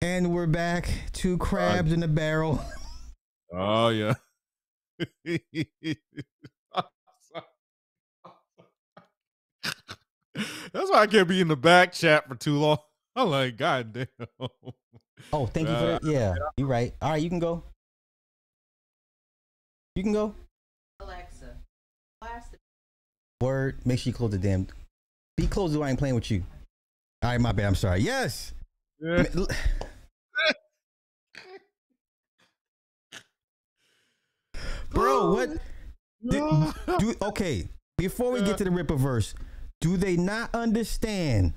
and we're back. Two crabs uh, in a barrel. Oh yeah. That's why I can't be in the back chat for too long. I'm like, God damn. Oh, thank you for that. Yeah, you're right. All right, you can go. You can go. Alexa, Word. Make sure you close the damn. Be close to I ain't playing with you. All right, my bad. I'm sorry. Yes. Yeah. Bro, what? Did, do, okay, before we get to the Rippaverse, do they not understand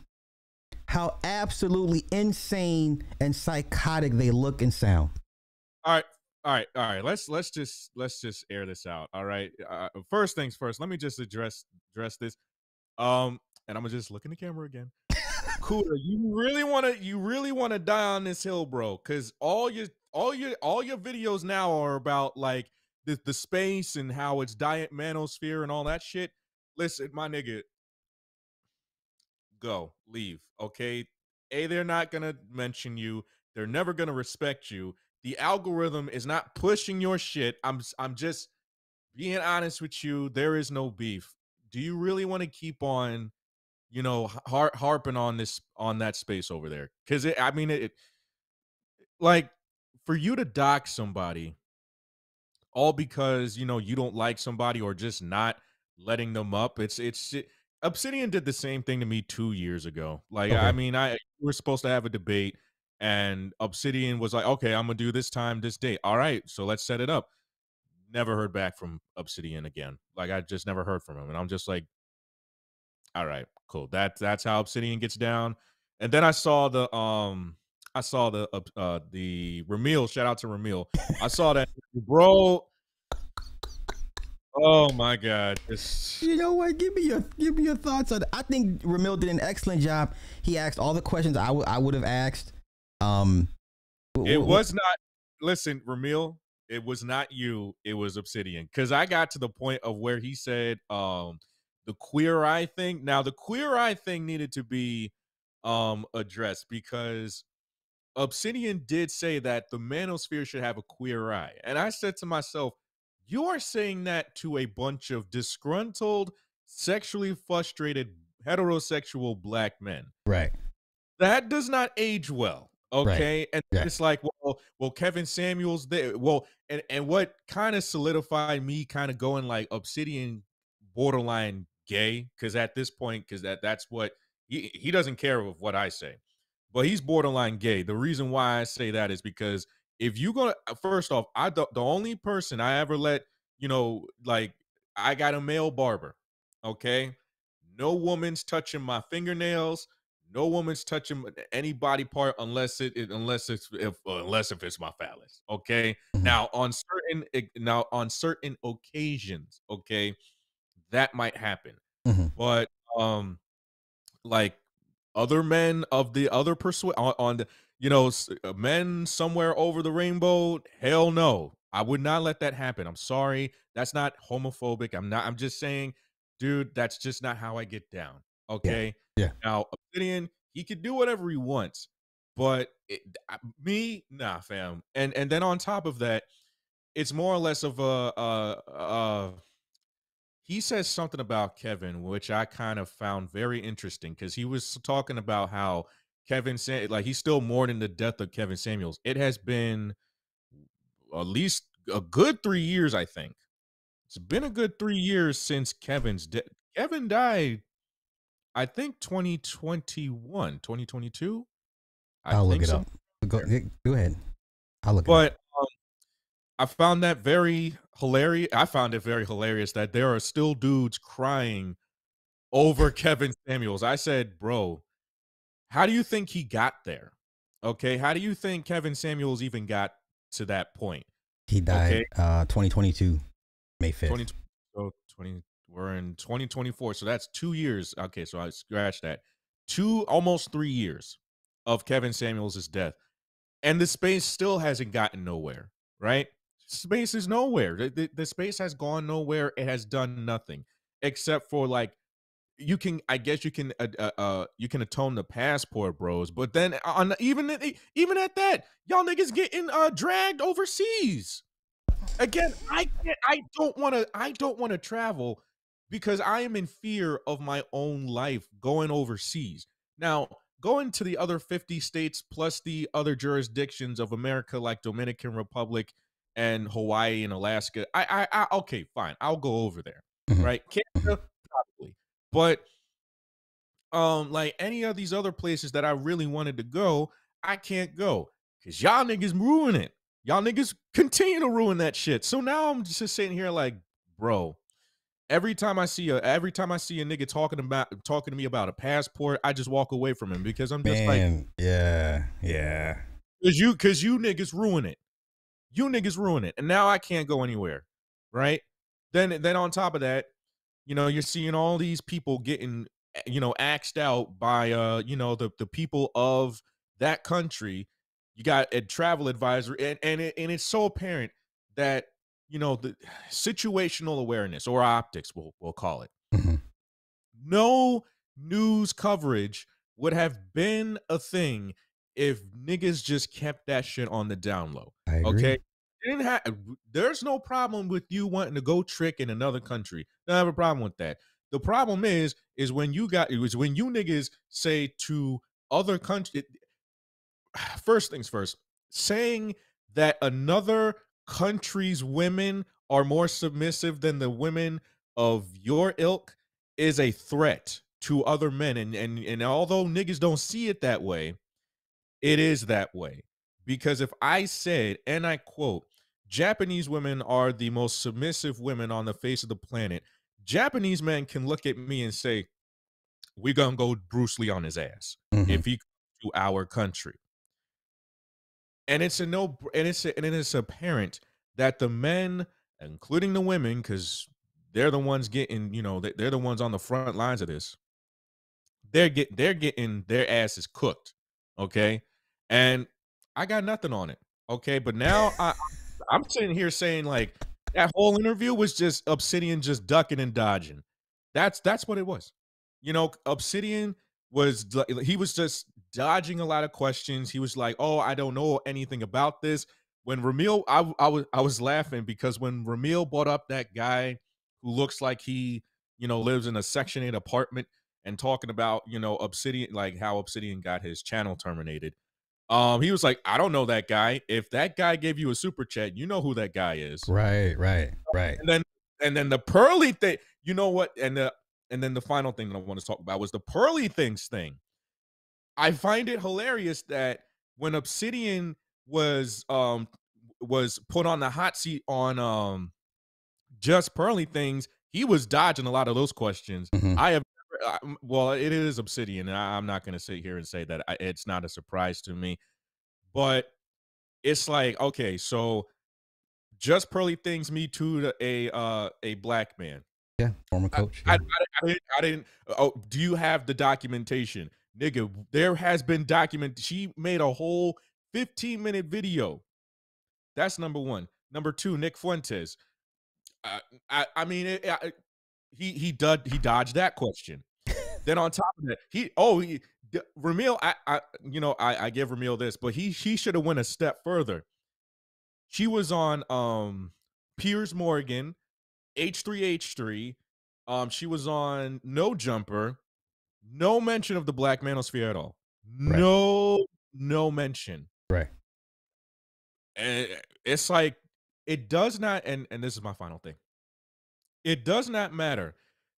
how absolutely insane and psychotic they look and sound? All right, all right, all right. Let's let's just let's just air this out. All right. Uh, first things first. Let me just address address this. Um, and I'm gonna just look in the camera again. Cooler, you really want to you really want to die on this hill, bro? Because all your all your all your videos now are about like the the space and how it's diet manosphere and all that shit. Listen, my nigga, go leave. Okay, a they're not gonna mention you. They're never gonna respect you the algorithm is not pushing your shit. I'm I'm just being honest with you. There is no beef. Do you really want to keep on, you know, har- harping on this on that space over there? Because I mean, it, it like for you to dock somebody all because you know you don't like somebody or just not letting them up. It's it's it, Obsidian did the same thing to me two years ago. Like okay. I mean, I we are supposed to have a debate and Obsidian was like, okay, I'm gonna do this time, this date. All right, so let's set it up. Never heard back from Obsidian again. Like I just never heard from him, and I'm just like, all right, cool. That that's how Obsidian gets down. And then I saw the um, I saw the uh, uh the Ramil. Shout out to Ramil. I saw that bro. Oh my god! You know what? Give me your give me your thoughts on. I think Ramil did an excellent job. He asked all the questions I I would have asked. Um, it was not. Listen, Ramil, it was not you. It was Obsidian. Because I got to the point of where he said, um, the queer eye thing. Now, the queer eye thing needed to be um addressed because Obsidian did say that the manosphere should have a queer eye. And I said to myself, you are saying that to a bunch of disgruntled, sexually frustrated, heterosexual black men. Right. That does not age well. Okay. Right. And yeah. it's like, well, well, Kevin Samuels there. Well, and, and what kind of solidified me kind of going like Obsidian borderline gay, because at this point, because that that's what he, he doesn't care of what I say. But he's borderline gay. The reason why I say that is because if you gonna uh, first off, I the, the only person I ever let, you know, like I got a male barber. Okay. No woman's touching my fingernails no woman's touching any body part unless it, it unless it's if uh, unless if it's my phallus. Okay. Mm-hmm. Now on certain now on certain occasions, okay, that might happen. Mm-hmm. But um, like other men of the other persuade on, on the you know uh, men somewhere over the rainbow, hell no. I would not let that happen. I'm sorry. That's not homophobic. I'm not. I'm just saying, dude. That's just not how I get down. Okay. Yeah. Yeah. Now, Obsidian, he could do whatever he wants, but it, me, nah, fam. And and then on top of that, it's more or less of a. He says something about Kevin, which I kind of found very interesting because he was talking about how Kevin said, like he's still mourning the death of Kevin Samuels. It has been at least a good three years, I think. It's been a good three years since Kevin's death. Kevin died I think 2021, 2022. I will look it so. up. Go, go ahead. I'll look but, it up. But um, I found that very hilarious. I found it very hilarious that there are still dudes crying over Kevin Samuels. I said, bro, how do you think he got there? Okay. How do you think Kevin Samuels even got to that point? He died okay. uh 2022, May 5th. 20, so 20, we're in 2024, so that's two years. Okay, so I scratched that. Two, almost three years of Kevin Samuels' death, and the space still hasn't gotten nowhere. Right? Space is nowhere. The, the, the space has gone nowhere. It has done nothing except for like you can I guess you can uh, uh, uh, you can atone the passport bros, but then on even even at that, y'all niggas getting uh dragged overseas. Again, I can't I don't want to I don't want to travel because I am in fear of my own life going overseas. Now, going to the other 50 states plus the other jurisdictions of America like Dominican Republic and Hawaii and Alaska. I I, I okay, fine. I'll go over there. Mm-hmm. Right? Canada probably. But um like any of these other places that I really wanted to go, I can't go cuz y'all niggas ruin it. Y'all niggas continue to ruin that shit. So now I'm just sitting here like, bro, every time I see a every time I see a nigga talking about talking to me about a passport, I just walk away from him because I'm just Man, like, yeah, yeah. Cause you cause you niggas ruin it. You niggas ruin it. And now I can't go anywhere. Right? Then then on top of that, you know, you're seeing all these people getting eh, you know axed out by uh, you know, the the people of that country. You got a travel advisor, and and, it, and it's so apparent that you know the situational awareness or optics we'll, we'll call it. Mm-hmm. no news coverage would have been a thing if niggas just kept that shit on the down low okay? Didn't have there's no problem with you wanting to go trick in another country. Don't have a problem with that. The problem is is when you got it was when you niggas say to other countries first things first saying that another country's women are more submissive than the women of your ilk is a threat to other men and and and although niggas don't see it that way it is that way because if i said and i quote japanese women are the most submissive women on the face of the planet japanese men can look at me and say we gonna go bruce lee on his ass mm-hmm. if he to our country and it's a no and it's a, and it's apparent that the men including the women because they're the ones getting you know they're the ones on the front lines of this they're get they're getting their asses cooked okay? And i got nothing on it okay? But now i i'm sitting here saying like that whole interview was just obsidian just ducking and dodging. That's that's what it was. You know obsidian was he was just dodging a lot of questions. He was like, "Oh, I don't know anything about this." When Ramil, I, I was I was laughing because when Ramil brought up that guy who looks like he, you know, lives in a Section Eight apartment and talking about, you know, Obsidian, like how Obsidian got his channel terminated. Um, he was like, I don't know that guy. If that guy gave you a super chat, you know who that guy is. Right, right, right. And then and then the pearly thing, you know what? And the and then the final thing that I want to talk about was the pearly things thing. I find it hilarious that when Obsidian was um was put on the hot seat on um just pearly things, he was dodging a lot of those questions. Mm-hmm. I have never, well, it is Obsidian, and I, am not going to sit here and say that I, it's not a surprise to me, but it's like okay, so just pearly things me to a uh a black man. Yeah, former coach. I, yeah. I, I, didn't, I didn't. Oh, do you have the documentation? nigga, there has been document. She made a whole 15 minute video. That's number one. Number two, Nick Fuentes. Uh, I, I mean, it, he he did he dodged that question. then on top of that, he oh he Ramil, I, I you know I, I give Ramil this, but he he should have went a step further. She was on um Piers Morgan, H3H3. Um, she was on No Jumper. No mention of the black manosphere at all. Right. No, no mention. Right. And it's like it does not, and and this is my final thing. It does not matter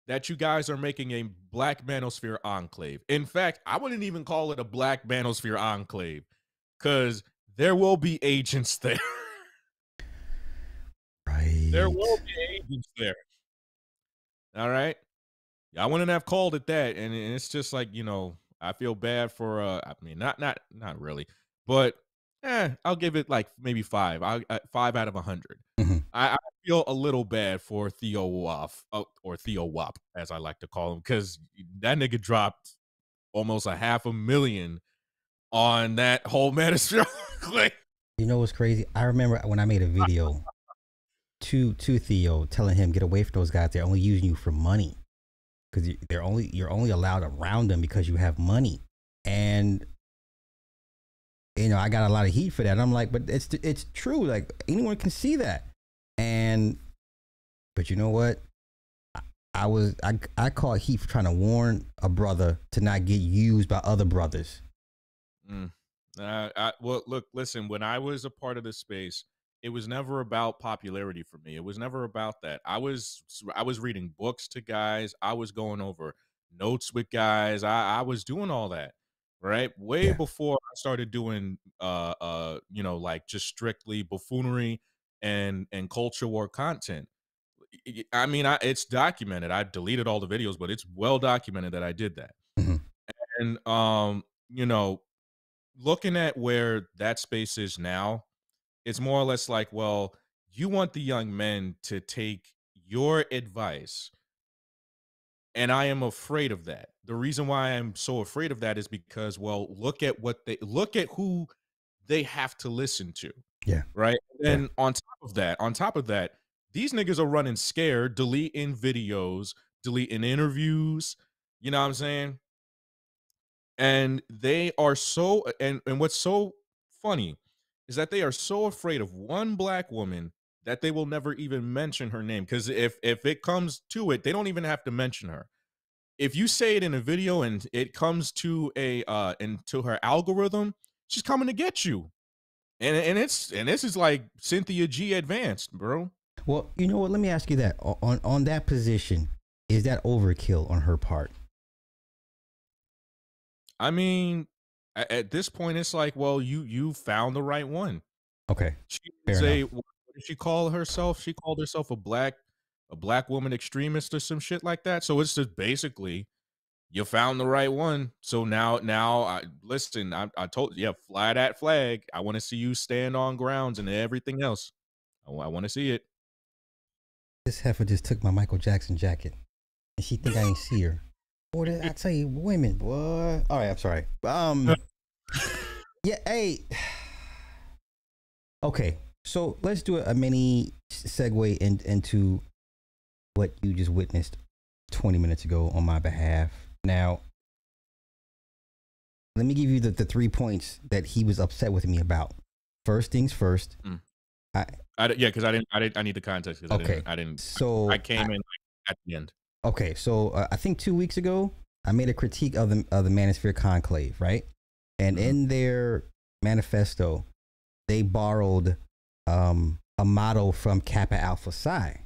that you guys are making a black manosphere enclave. In fact, I wouldn't even call it a black manosphere enclave because there will be agents there. Right. There will be agents there. All right. I wouldn't have called it that, and it's just like you know, I feel bad for. uh I mean, not not not really, but eh, I'll give it like maybe five. I uh, five out of a 100 mm-hmm. I, I, feel a little bad for Theo Woff uh, or Theo Wop, as I like to call him, because that nigga dropped almost a half a million on that whole Manosphere. you know what's crazy? I remember when I made a video to to Theo telling him get away from those guys. They're only using you for money because they're only you're only allowed around them because you have money, and you know I got a lot of heat for that. I'm like, but it's it's true. Like anyone can see that, and but you know what? I was I I caught heat for trying to warn a brother to not get used by other brothers. Mm. Uh, I, well, look, listen. When I was a part of this space, it was never about popularity for me. It was never about that. I was I was reading books to guys. I was going over notes with guys. I, I was doing all that right way yeah. before I started doing uh uh you know like just strictly buffoonery and and culture war content. I mean, I, it's documented. I deleted all the videos, but it's well documented that I did that. Mm-hmm. And um, you know, looking at where that space is now, it's more or less like, well, you want the young men to take your advice. And I am afraid of that. The reason why I'm so afraid of that is because, well, look at what they look at who they have to listen to. Yeah. Right. And yeah. on top of that, on top of that, these niggas are running scared, deleting videos, deleting interviews. You know what I'm saying? And they are so and and what's so funny is that they are so afraid of one black woman that they will never even mention her name because if if it comes to it, they don't even have to mention her. If you say it in a video and it comes to a uh into her algorithm, she's coming to get you. And and it's and this is like Cynthia G advanced, bro. Well, you know what? Let me ask you that on on that position, is that overkill on her part? I mean, at, this point, it's like, well, you you found the right one. Okay. She say, what did she call herself? She called herself a black a black woman extremist or some shit like that. So it's just basically you found the right one. So now now I listen, I, I told yeah, fly that flag. I want to see you stand on grounds and everything else. I, I want to see it. This heifer just took my Michael Jackson jacket. And she think I ain't see her. Boy, I tell you, women, boy. All right, I'm sorry. Um, yeah, hey. Okay, so let's do a mini segue in, into what you just witnessed 20 minutes ago on my behalf. Now, let me give you the, the three points that he was upset with me about. First things first. Mm. I, I, yeah, because I didn't, I didn't, I need the context. Okay, I didn't, I didn't. So I came I, in at the end. Okay, so uh, I think two weeks ago I made a critique of the of the Manosphere Conclave, right? And mm-hmm. in their manifesto, they borrowed um, a model from Kappa Alpha Psi.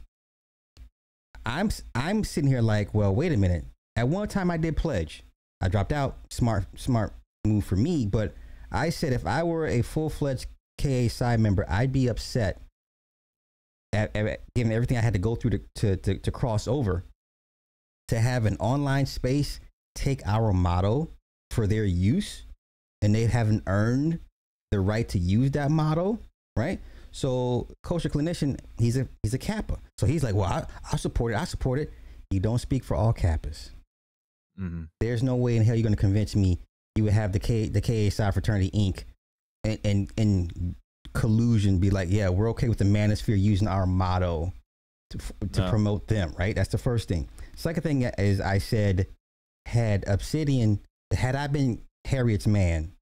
I'm I'm sitting here like, well, wait a minute. At one time, I did pledge. I dropped out. Smart smart move for me. But I said if I were a full fledged KA Psi member, I'd be upset at, at, given everything I had to go through to, to, to, to cross over to have an online space take our model for their use and they haven't earned the right to use that model, right? So kosher clinician, he's a he's a kappa. So he's like, well, I, I support it. I support it. You don't speak for all kappas. Mm-hmm. There's no way in hell you're going to convince me you would have the K the KA Psi Fraternity Inc. and and and collusion be like, yeah, we're okay with the Manosphere using our motto to to no. promote them, right? That's the first thing. Second thing is I said, had Obsidian, had I been Harriet's man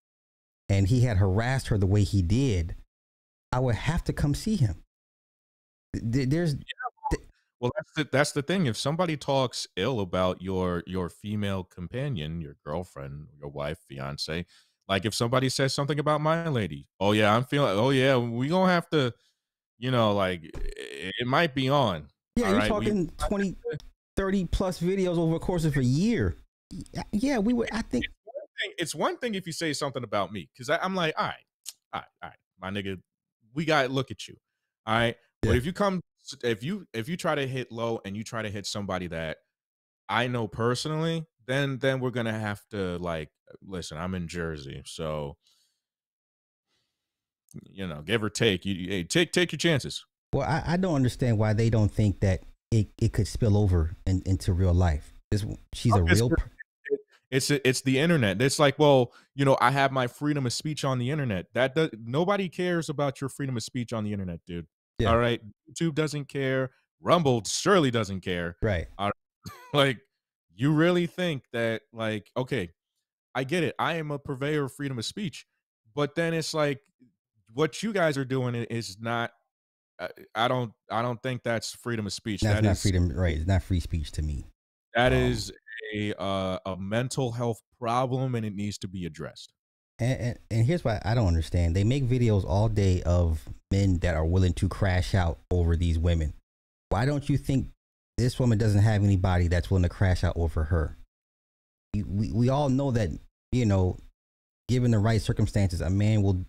and he had harassed her the way he did, I would have to come see him. There's. Yeah, well, that's the, that's the thing. If somebody talks ill about your your female companion, your girlfriend, your wife, fiance, like if somebody says something about my lady, oh yeah, I'm feeling. Oh yeah, we gonna have to, you know, like it might be on. Yeah, you're right? talking we, 20, 30 plus videos over the course of a year. Yeah, we would. I think it's one thing, it's one thing if you say something about me because I'm like, all right, all right, all right, my nigga, we got to look at you. All right, yeah. but if you come, if you if you try to hit low and you try to hit somebody that I know personally, then then we're gonna have to like listen. I'm in Jersey, so you know, give or take, you, you hey, take take your chances. Well, I, I don't understand why they don't think that it, it could spill over in, into real life. This, she's a real. It's it's the internet. It's like, well, you know, I have my freedom of speech on the internet. That does, nobody cares about your freedom of speech on the internet, dude. Yeah. All right, YouTube doesn't care. Rumble surely doesn't care. Right. All right. like you really think that like okay, I get it. I am a purveyor of freedom of speech, but then it's like what you guys are doing is not I, don't I don't think that's freedom of speech. That's that not is, freedom, right? It's not free speech to me. That um, is a uh, a mental health problem, and it needs to be addressed. And, and, and here's why I don't understand. They make videos all day of men that are willing to crash out over these women. Why don't you think this woman doesn't have anybody that's willing to crash out over her? We, we, we all know that, you know, given the right circumstances, a man will,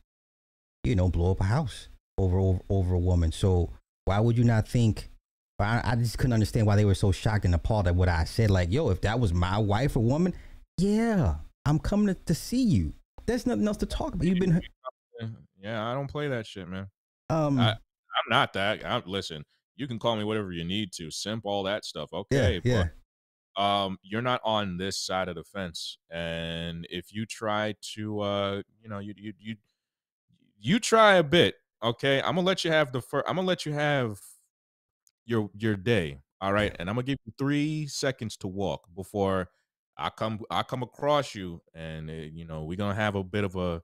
you know, blow up a house over over, over a woman. So why would you not think? I, I just couldn't understand why they were so shocked and appalled at what I said. Like, yo, if that was my wife or woman, yeah, I'm coming to, to see you. There's nothing else to talk about. You've been. Yeah, I don't play that shit, man. Um, I, am not that. I, listen, you can call me whatever you need to. Simp, all that stuff. Okay, yeah, but, um, you're not on this side of the fence, and if you try to, uh, you know, you you you you try a bit Okay, I'm gonna let you have the first. I'm gonna let you have your your day. All right, and I'm gonna give you three seconds to walk before I come. I come across you, and it, you know we're gonna have a bit of a,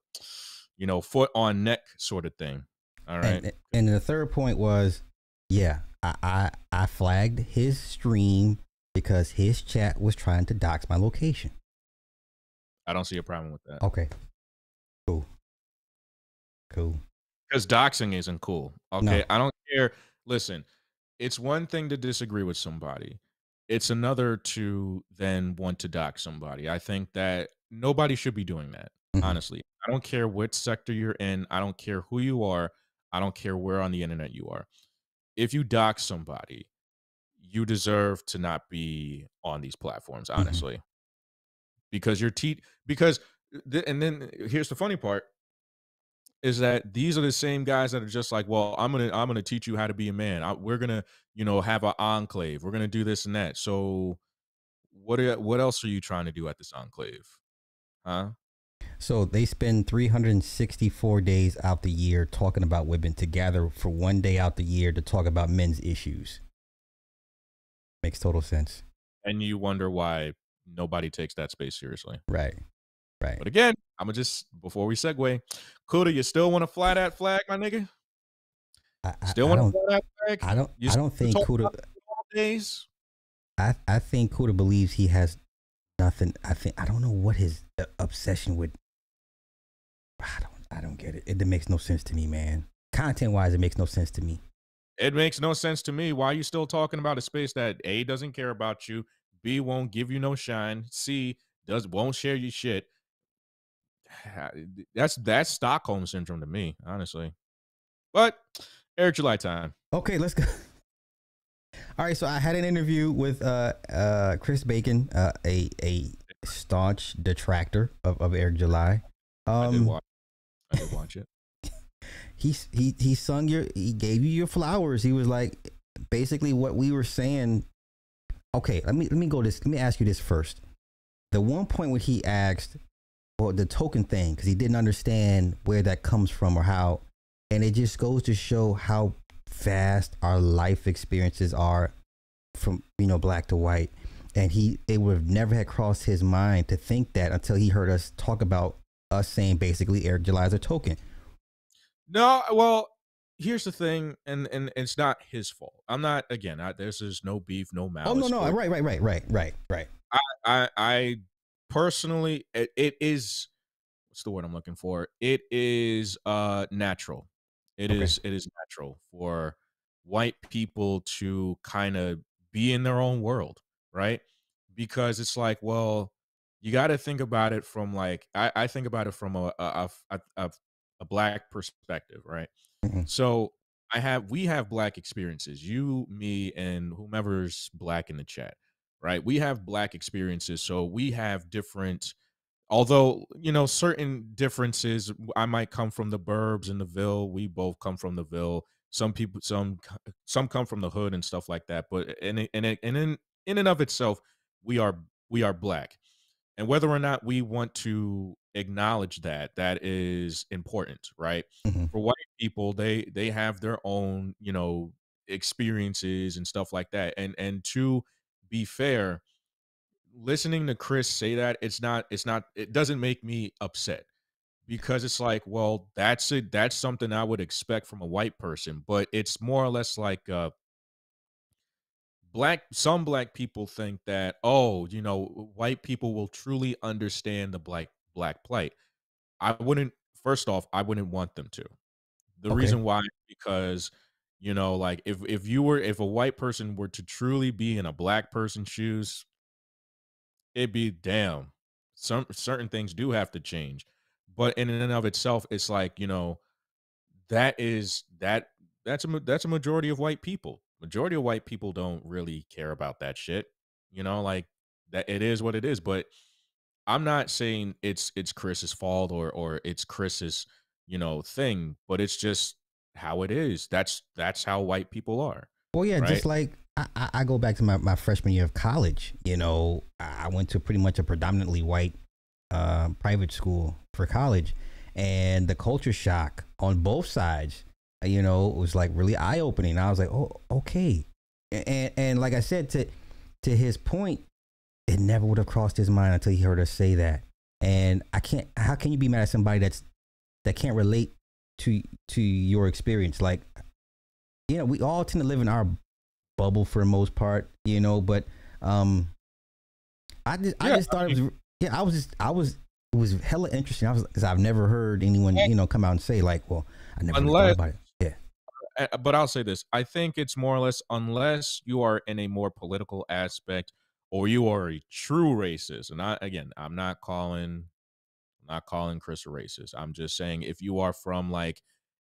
you know, foot on neck sort of thing. All right. And, and the third point was, yeah, I, I I flagged his stream because his chat was trying to dox my location. I don't see a problem with that. Okay. Cool. Cool because doxing isn't cool. Okay, no. I don't care. Listen, it's one thing to disagree with somebody. It's another to then want to dox somebody. I think that nobody should be doing that. Mm-hmm. Honestly, I don't care what sector you're in. I don't care who you are. I don't care where on the internet you are. If you dox somebody, you deserve to not be on these platforms. Mm-hmm. Honestly, mm-hmm. because you're te- because th- and then here's the funny part is that these are the same guys that are just like, well, I'm gonna I'm gonna teach you how to be a man. I, we're gonna you know have an enclave. We're gonna do this and that. So what are, what else are you trying to do at this enclave, huh? So they spend 364 days out the year talking about women to gather for one day out the year to talk about men's issues. Makes total sense. And you wonder why nobody takes that space seriously. Right. Right. But again, I'm gonna just before we segue, Kuda, you still want to fly that flag, my nigga? I, still want to fly that flag? I don't. You I don't think Kuda. Days. I I think Kuda believes he has nothing. I think I don't know what his uh, obsession with. I don't. I don't get it. It, it makes no sense to me, man. Content wise, it makes no sense to me. It makes no sense to me. Why are you still talking about a space that A doesn't care about you, B won't give you no shine, C does won't share your shit, that's that's Stockholm syndrome to me, honestly. But Eric July time. Okay, let's go. All right, so I had an interview with uh, uh, Chris Bacon, uh, a a staunch detractor of, of Eric July. Um, I did um, watch. I did watch it. he he he sung your. He gave you your flowers. He was like, basically, what we were saying. Okay, let me let me go this. Let me ask you this first. The one point when he asked, or the token thing because he didn't understand where that comes from or how and it just goes to show how fast our life experiences are from you know black to white and he it would have never had crossed his mind to think that until he heard us talk about us saying basically Eric July is a token. No, well, here's the thing, and and it's not his fault. I'm not again. I, this is no beef, no malice. Oh no, no, right, right, right, right, right, right. I I, I personally, it, it is what's the word I'm looking for? It is uh natural. It okay. is it is natural for white people to kind of be in their own world, right? Because it's like, well, you got to think about it from like I, I think about it from a a, a, a, a black perspective, right? Mm-hmm. So I have we have black experiences, you, me, and whomever's black in the chat right? We have black experiences, so we have different although you know certain differences i might come from the burbs and the ville we both come from the ville some people some some come from the hood and stuff like that but and and and in in and of itself we are we are black and whether or not we want to acknowledge that that is important right mm-hmm. for white people they they have their own you know experiences and stuff like that and and to be fair, listening to Chris say that it's not it's not it doesn't make me upset because it's like well that's it that's something I would expect from a white person but it's more or less like uh black some black people think that oh you know white people will truly understand the black black plight i wouldn't first off i wouldn't want them to the okay. reason why because you know like if if you were if a white person were to truly be in a black person's shoes it'd be damn some certain things do have to change but in and of itself it's like you know that is that that's a that's a majority of white people majority of white people don't really care about that shit. You know, like that it is what it is. But I'm not saying it's it's Chris's fault or or it's Chris's, you know, thing, but it's just how it is. That's that's how white people are. Well, yeah, right? just like I, I go back to my, my freshman year of college. You know, I went to pretty much a predominantly white uh, private school for college, and the culture shock on both sides you know, was like really eye opening. I was like, oh, okay. And, and like I said, to to his point, it never would have crossed his mind until he heard us say that. And I can't. How can you be mad at somebody that's that can't relate to to your experience? Like, you know, we all tend to live in our bubble for the most part, you know. But um, I just yeah, I just thought it was yeah. I was just I was it was hella interesting. I was because I've never heard anyone you know come out and say like, well, I never unless, about it but I'll say this: I think it's more or less unless you are in a more political aspect or you are a true racist. And I again, I'm not calling, I'm not calling Chris a racist. I'm just saying if you are from like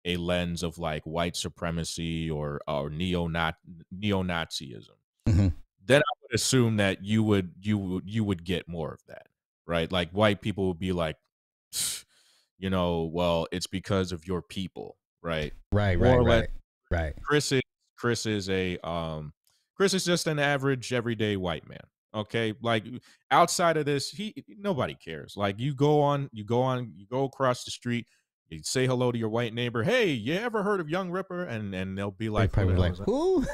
a lens of like white supremacy or or neo neo Nazism, mm-hmm. then I would assume that you would you would you would get more of that, right? Like white people would be like, you know, well, it's because of your people, right? Right, right, right. Right. Chris is Chris is a um Chris is just an average everyday white man. Okay. Like outside of this, he nobody cares. Like you go on, you go on, you go across the street, you say hello to your white neighbor. Hey, you ever heard of Young Rippa? And and they'll be like, probably like, who?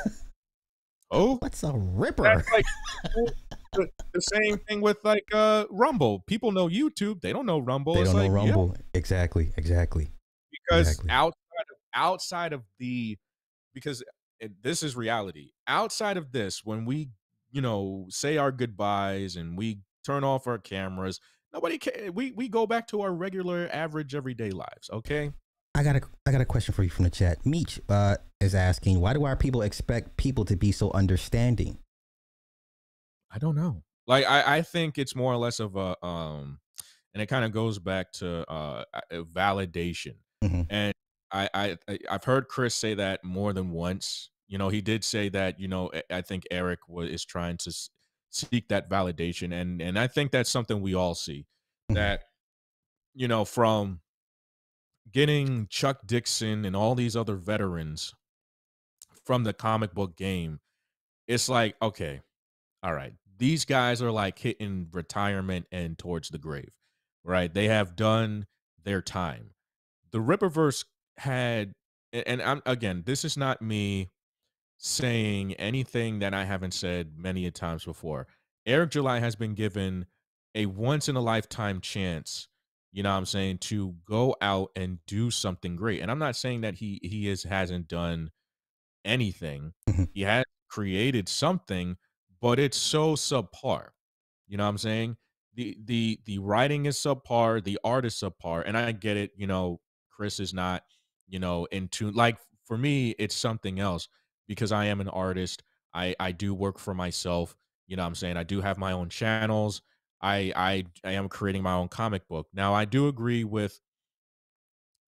Oh, what's a ripper? That's like the, the, same thing with like uh Rumble. People know YouTube. They don't know Rumble. They it's don't like, know Rumble. Yeah. Exactly. Exactly. Because exactly. outside of outside of the because this is reality. Outside of this, when we, you know, say our goodbyes and we turn off our cameras, nobody can. We we go back to our regular, average, everyday lives. Okay. I got a I got a question for you from the chat. Meech uh, is asking, why do our people expect people to be so understanding? I don't know. Like I, I think it's more or less of a um, and it kind of goes back to uh, validation. Mm-hmm. And I, I I've heard Chris say that more than once. You know, he did say that. You know, I think Eric was is trying to seek that validation, and and I think that's something we all see. Mm-hmm. That you know, from getting Chuck Dixon and all these other veterans from the comic book game, it's like okay, all right, these guys are like hitting retirement and towards the grave, right? They have done their time. The Rippaverse had and I'm again, this is not me saying anything that I haven't said many a times before. Eric July has been given a once in a lifetime chance, you know what I'm saying, to go out and do something great. And I'm not saying that he he is hasn't done anything. Mm-hmm. he has created something, but it's so subpar. You know what I'm saying? The the the writing is subpar, the art is subpar, and I get it, you know, Chris is not you know, in tune. Like for me, it's something else because I am an artist. I I do work for myself. You know what I'm saying? I do have my own channels. I I I am creating my own comic book. Now I do agree with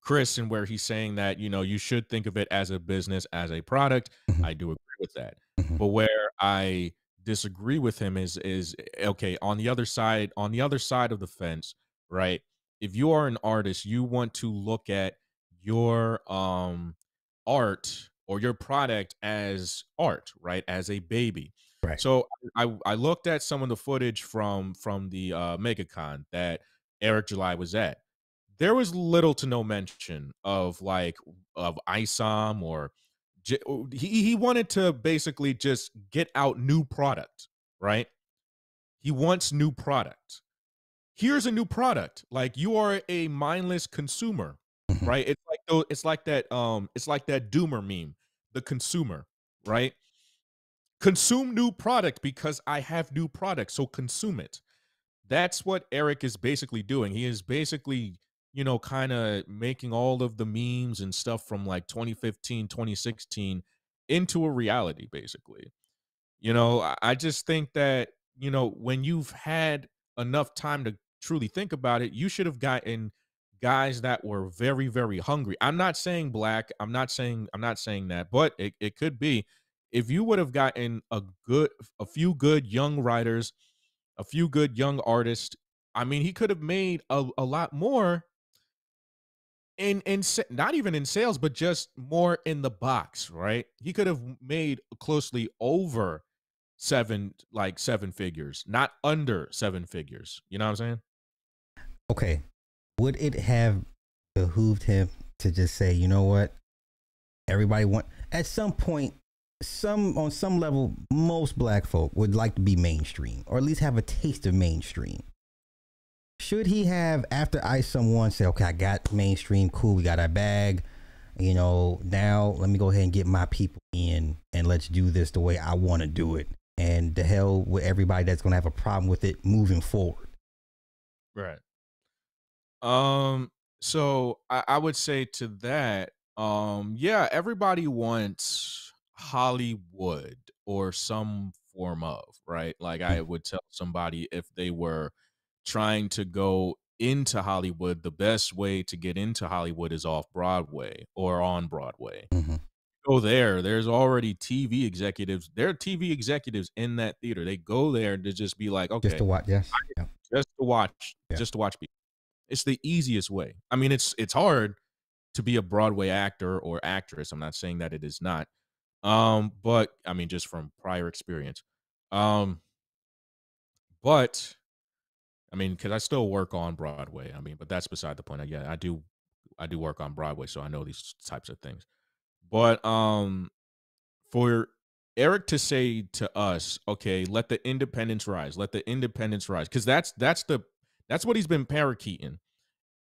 Chris and where he's saying that, you know, you should think of it as a business, as a product. Mm-hmm. I do agree with that. Mm-hmm. But where I disagree with him is is okay, on the other side, on the other side of the fence, right? If you are an artist, you want to look at your um art or your product as art, right? As a baby. Right. So I I looked at some of the footage from from the uh MegaCon that Eric July was at. There was little to no mention of like of ISOM or he he wanted to basically just get out new product, right? He wants new product. Here's a new product. Like you are a mindless consumer, mm-hmm. right? It's like it's like that um it's like that doomer meme, the consumer, right? Consume new product because I have new product, so consume it. That's what Eric is basically doing. He is basically, you know, kind of making all of the memes and stuff from like 2015, 2016 into a reality basically. You know, I just think that, you know, when you've had enough time to truly think about it, you should have gotten guys that were very, very hungry. I'm not saying black. I'm not saying I'm not saying that, but it, it could be if you would have gotten a good a few good young writers, a few good young artists, I mean, he could have made a, a lot more in in not even in sales, but just more in the box, right? He could have made closely over seven like seven figures, not under seven figures. You know what I'm saying? Okay. Would it have behooved him to just say, you know what? Everybody want at some point some on some level most black folk would like to be mainstream or at least have a taste of mainstream. Should he have after ice someone say okay i got mainstream cool we got our bag you know now let me go ahead and get my people in and let's do this the way i want to do it and the hell with everybody that's to have a problem with it moving forward? Right um so I, I would say to that um yeah everybody wants hollywood or some form of right like i mm. would tell somebody if they were trying to go into Hollywood, the best way to get into Hollywood is off Broadway or on Broadway. Mm-hmm. Go there. There's already TV executives. There are TV executives in that theater. They go there to just be like, okay, just to watch, yes, yeah. just to watch, yeah. just to watch people. It's the easiest way. I mean, it's it's hard to be a Broadway actor or actress. I'm not saying that it is not, um, but I mean, just from prior experience, um, but I mean, because I still work on Broadway. I mean, but that's beside the point. Yeah, I do, I do work on Broadway, so I know these types of things. But um, for Eric to say to us, okay, let the independence rise, let the independence rise, because that's that's the that's what he's been parakeeting,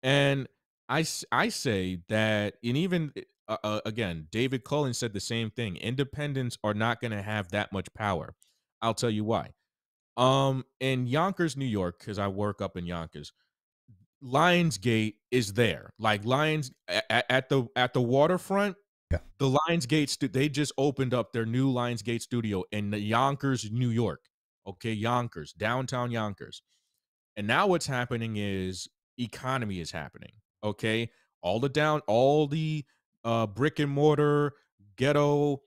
and I I say that, and even uh, again, David Cullen said the same thing. Independents are not going to have that much power. I'll tell you why. Um, in Yonkers, New York, because I work up in Yonkers, Lionsgate is there. Like Lions at, at the at the waterfront. Yeah. The Lionsgate stu- they just opened up their new Lionsgate studio in Yonkers, New York. Okay, Yonkers, downtown Yonkers. And now what's happening is economy is happening. Okay, all the down, all the uh, brick and mortar ghetto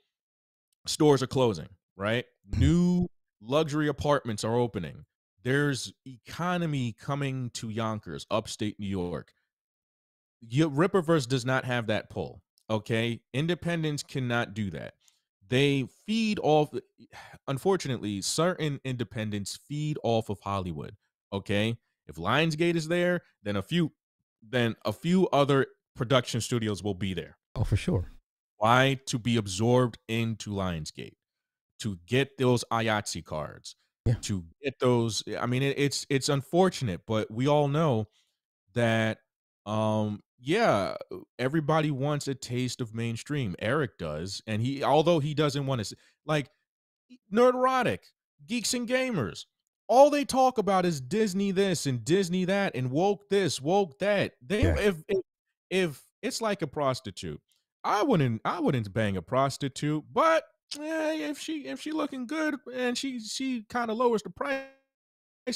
stores are closing. Right, mm-hmm. new luxury apartments are opening. There's economy coming to Yonkers, upstate New York. Rippaverse does not have that pull. Okay. Independents cannot do that. They feed off, unfortunately, certain independents feed off of Hollywood. Okay. If Lionsgate is there, then a few, then a few other production studios will be there. Oh, for sure. Why? To be absorbed into Lionsgate to get those IATSE cards, yeah. to get those. I mean, it, it's it's unfortunate, but we all know that um yeah everybody wants a taste of mainstream eric does and he although he doesn't want to like Nerdrotic geeks and gamers all they talk about is disney this and disney that and woke this woke that they yeah. if, if if it's like a prostitute i wouldn't i wouldn't bang a prostitute but yeah, if she if she looking good and she she kind of lowers the price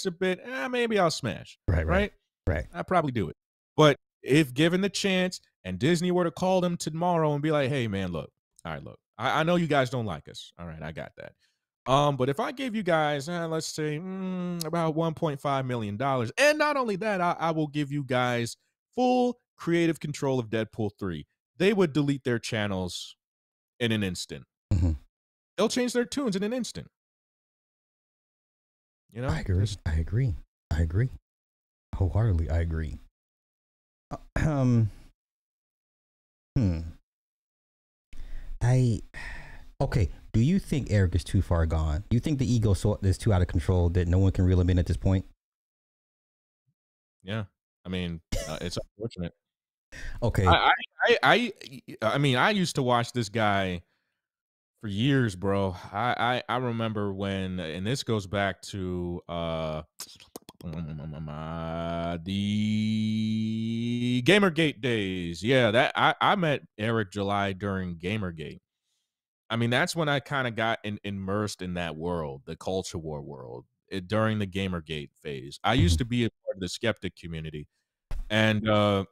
a bit, eh, maybe I'll smash. Right, right, right. I probably do it. But if given the chance and Disney were to call them tomorrow and be like, "Hey, man, look, all right, look, I, I know you guys don't like us. All right, I got that. Um, but if I gave you guys, uh, let's say, mm, about 1.5 million dollars, and not only that, I, I will give you guys full creative control of Deadpool 3. They would delete their channels in an instant. Mm-hmm. They'll change their tunes in an instant. You know, I agree. I agree. I agree. Wholeheartedly, I agree. Uh, um. Hmm. I. Okay. Do you think Eric is too far gone? Do you think the ego so, is too out of control that no one can reel him in at this point? Yeah, I mean, uh, it's unfortunate. Okay. I, I, I, I, mean, I used to watch this guy for years, bro. I, I, I remember when, and this goes back to uh, the GamerGate days. Yeah, that I, I met Eric July during GamerGate. I mean, that's when I kind of got in, immersed in that world, the culture war world, it, eh, during the GamerGate phase. I used mm-hmm. to be a part of the skeptic community, and uh,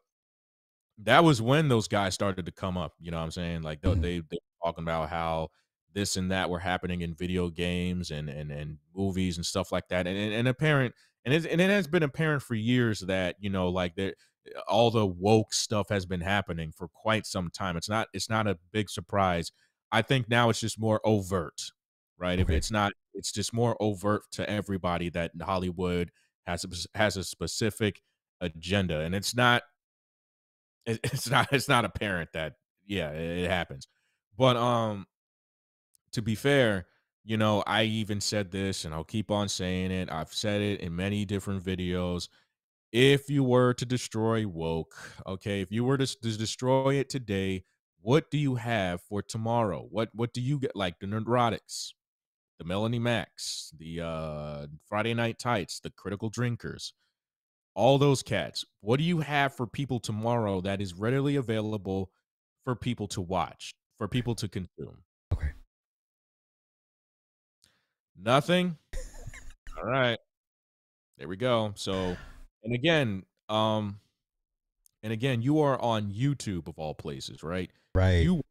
that was when those guys started to come up. You know what I'm saying? Like mm-hmm. they they were talking about how this and that were happening in video games and and and movies and stuff like that. And and, and apparent and it, and it has been apparent for years that you know like that all the woke stuff has been happening for quite some time. It's not it's not a big surprise. I think now it's just more overt, right? Okay. If it's not, it's just more overt to everybody that Hollywood has a, has a specific agenda, and it's not it's not it's not apparent that yeah it happens but um to be fair you know i even said this and i'll keep on saying it i've said it in many different videos if you were to destroy woke okay if you were to, to destroy it today what do you have for tomorrow what what do you get like the Nerdrotics the Melonie Macs the uh friday night tights the critical drinkers all those cats. What do you have for people tomorrow that is readily available for people to watch, for people to consume? Okay. Nothing. all right. There we go. So, and again, um and again, you are on YouTube of all places, right? Right. You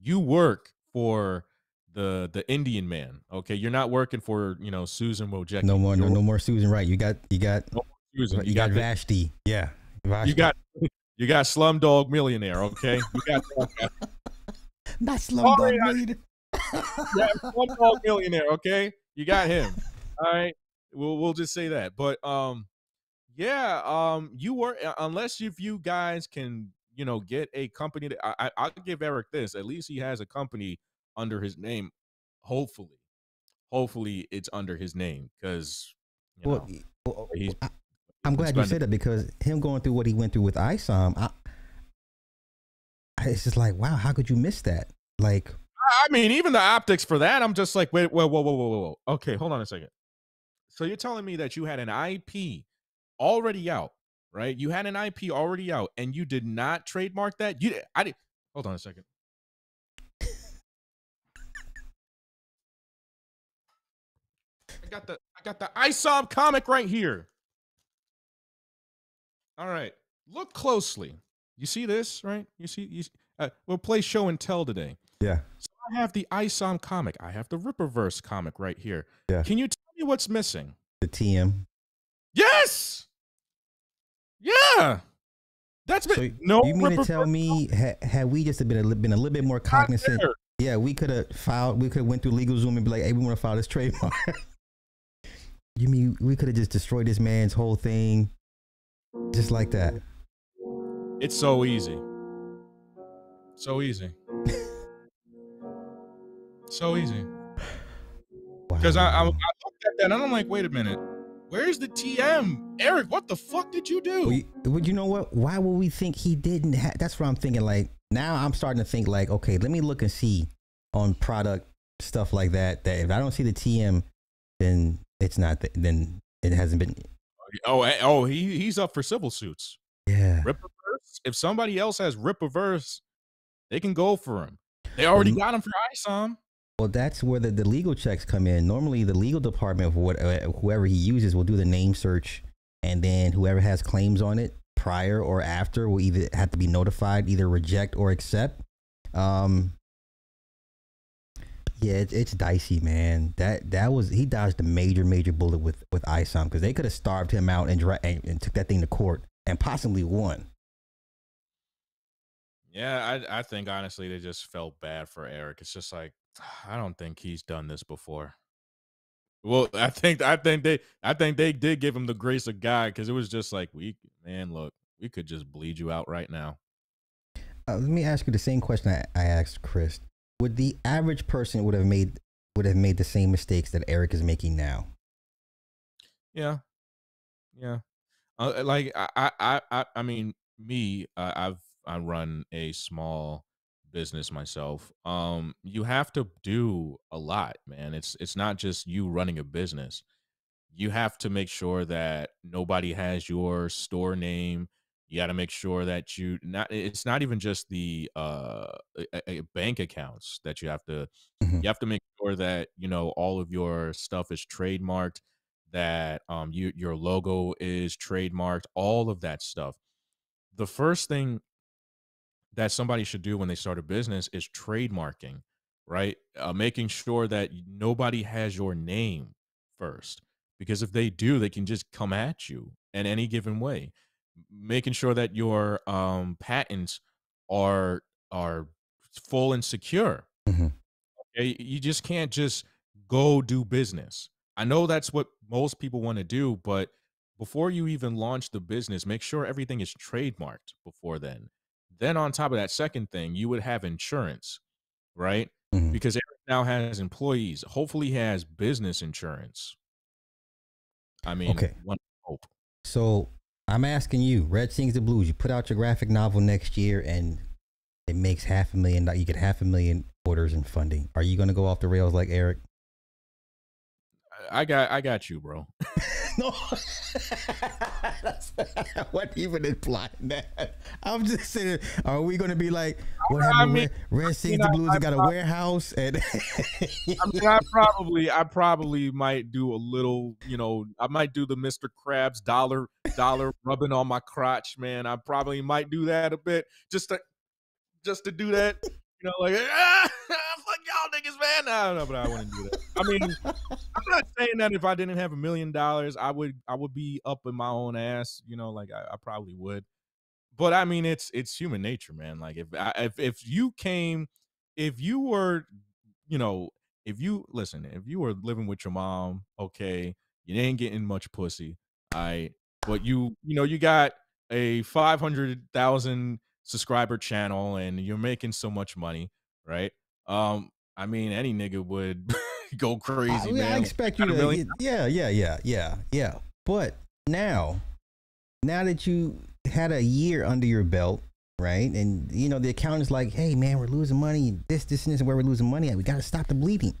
you work for the the Indian man. Okay, you're not working for you know Susan Wojcicki. No more, no, no more Susan. Right? You got you got no you, you got, got Vashti. Yeah. Vashti. You got you got Slumdog Millionaire, okay? You got Not Slumdog oh, Millionaire. yeah, Slumdog Millionaire, okay? You got him. All right. We'll we'll just say that. But um yeah, um you were uh, unless if you guys can, you know, get a company that I, I I'll give Eric this. At least he has a company under his name. Hopefully. Hopefully it's under his name because well, well, he's I'm glad you said that because him going through what he went through with ISOM, I, it's just like, wow, how could you miss that? Like, I mean, even the optics for that, I'm just like, wait, whoa, whoa, whoa, whoa, whoa. Okay, hold on a second. So you're telling me that you had an IP already out, right? You had an IP already out, and you did not trademark that. You, I did. Hold on a second. I got the I got the ISOM comic right here. All right. Look closely. You see this, right? You see, you, uh, we'll play show and tell today. Yeah. So I have the ISOM comic. I have the Rippaverse comic right here. Yeah. Can you tell me what's missing? The TM. Yes. Yeah. That's been, so no. You mean to tell me had, had we just been a, been a little bit more cognizant? Yeah, we could have filed. We could have went through LegalZoom and be like, "Hey, we want to file this trademark." you mean we could have just destroyed this man's whole thing? Just like that. It's so easy. So easy. so easy. Because wow. I, I, I looked at that and I'm like, wait a minute. Where's the TM? Eric, what the fuck did you do? Well, you, well, you know what? Why would we think he didn't have that's what I'm thinking. Like now I'm starting to think like, okay, let me look and see on product stuff like that. That if I don't see the TM, then it's not the, then it hasn't been Oh, eh, oh, he he's up for civil suits. Yeah. Rippaverse. If somebody else has Rippaverse, they can go for him. They already got him for ISOM. Well, that's where the, the legal checks come in. Normally, the legal department, for what, uh, whoever he uses, will do the name search, and then whoever has claims on it prior or after will either have to be notified, either reject or accept. Um, yeah, it's, it's dicey, man. That that was he dodged a major major bullet with with ISOM because they could have starved him out and, and and took that thing to court and possibly won. Yeah, I I think honestly they just felt bad for Eric. It's just like I don't think he's done this before. Well, I think I think they I think they did give him the grace of God because it was just like we man, look, we could just bleed you out right now. Uh, let me ask you the same question I, I asked Chris would the average person would have made would have made the same mistakes that Eric is making now? Yeah, yeah. Uh, like I, I, I, I mean, me, uh, I've I run a small business myself. Um, you have to do a lot, man. It's it's not just you running a business. You have to make sure that nobody has your store name. You got to make sure that you not. It's not even just the uh a, a bank accounts that you have to. Mm-hmm. You have to make sure that you know all of your stuff is trademarked. That um you your logo is trademarked. All of that stuff. The first thing that somebody should do when they start a business is trademarking, right? Uh, making sure that nobody has your name first, because if they do, they can just come at you in any given way. Making sure that your um, patents are are full and secure. Mm-hmm. Okay, you just can't just go do business. I know that's what most people want to do, but before you even launch the business, make sure everything is trademarked before then. Then on top of that second thing, you would have insurance, right? Mm-hmm. Because Eric now has employees. Hopefully, he has business insurance. I mean, okay. One hope. So I'm asking you, Red Sings the Blues. You put out your graphic novel next year, and it makes half a million. You get half a million orders and funding. Are you going to go off the rails like Eric? I got, I got you, bro. no, what even implying that? I'm just saying, are we going to be like what happened? I mean, Red, Red Sings the Blues I, got a warehouse, and I mean, I probably, I probably might do a little, you know, I might do the Mr. Krabs dollar, dollar rubbing on my crotch, man. I probably might do that a bit, just to, just to do that, you know, like ah, fuck y'all niggas, man. I don't know, but I to do that. I mean, I'm not saying that if I didn't have a million dollars, I would I would be up in my own ass. You know, like I, I probably would. But I mean, it's it's human nature, man. Like if if if you came, if you were, you know, if you listen, if you were living with your mom, okay, you ain't getting much pussy, I. But you, you know, you got a five hundred thousand subscriber channel, and you're making so much money, right? Um, I mean, any nigga would go crazy, I, man. I expect you to. Yeah, yeah, yeah, yeah, yeah. But now, now that you had a year under your belt, right? And you know the accountant's like, "Hey, man, we're losing money. This, this, and this, and where we're losing money at. We got to stop the bleeding."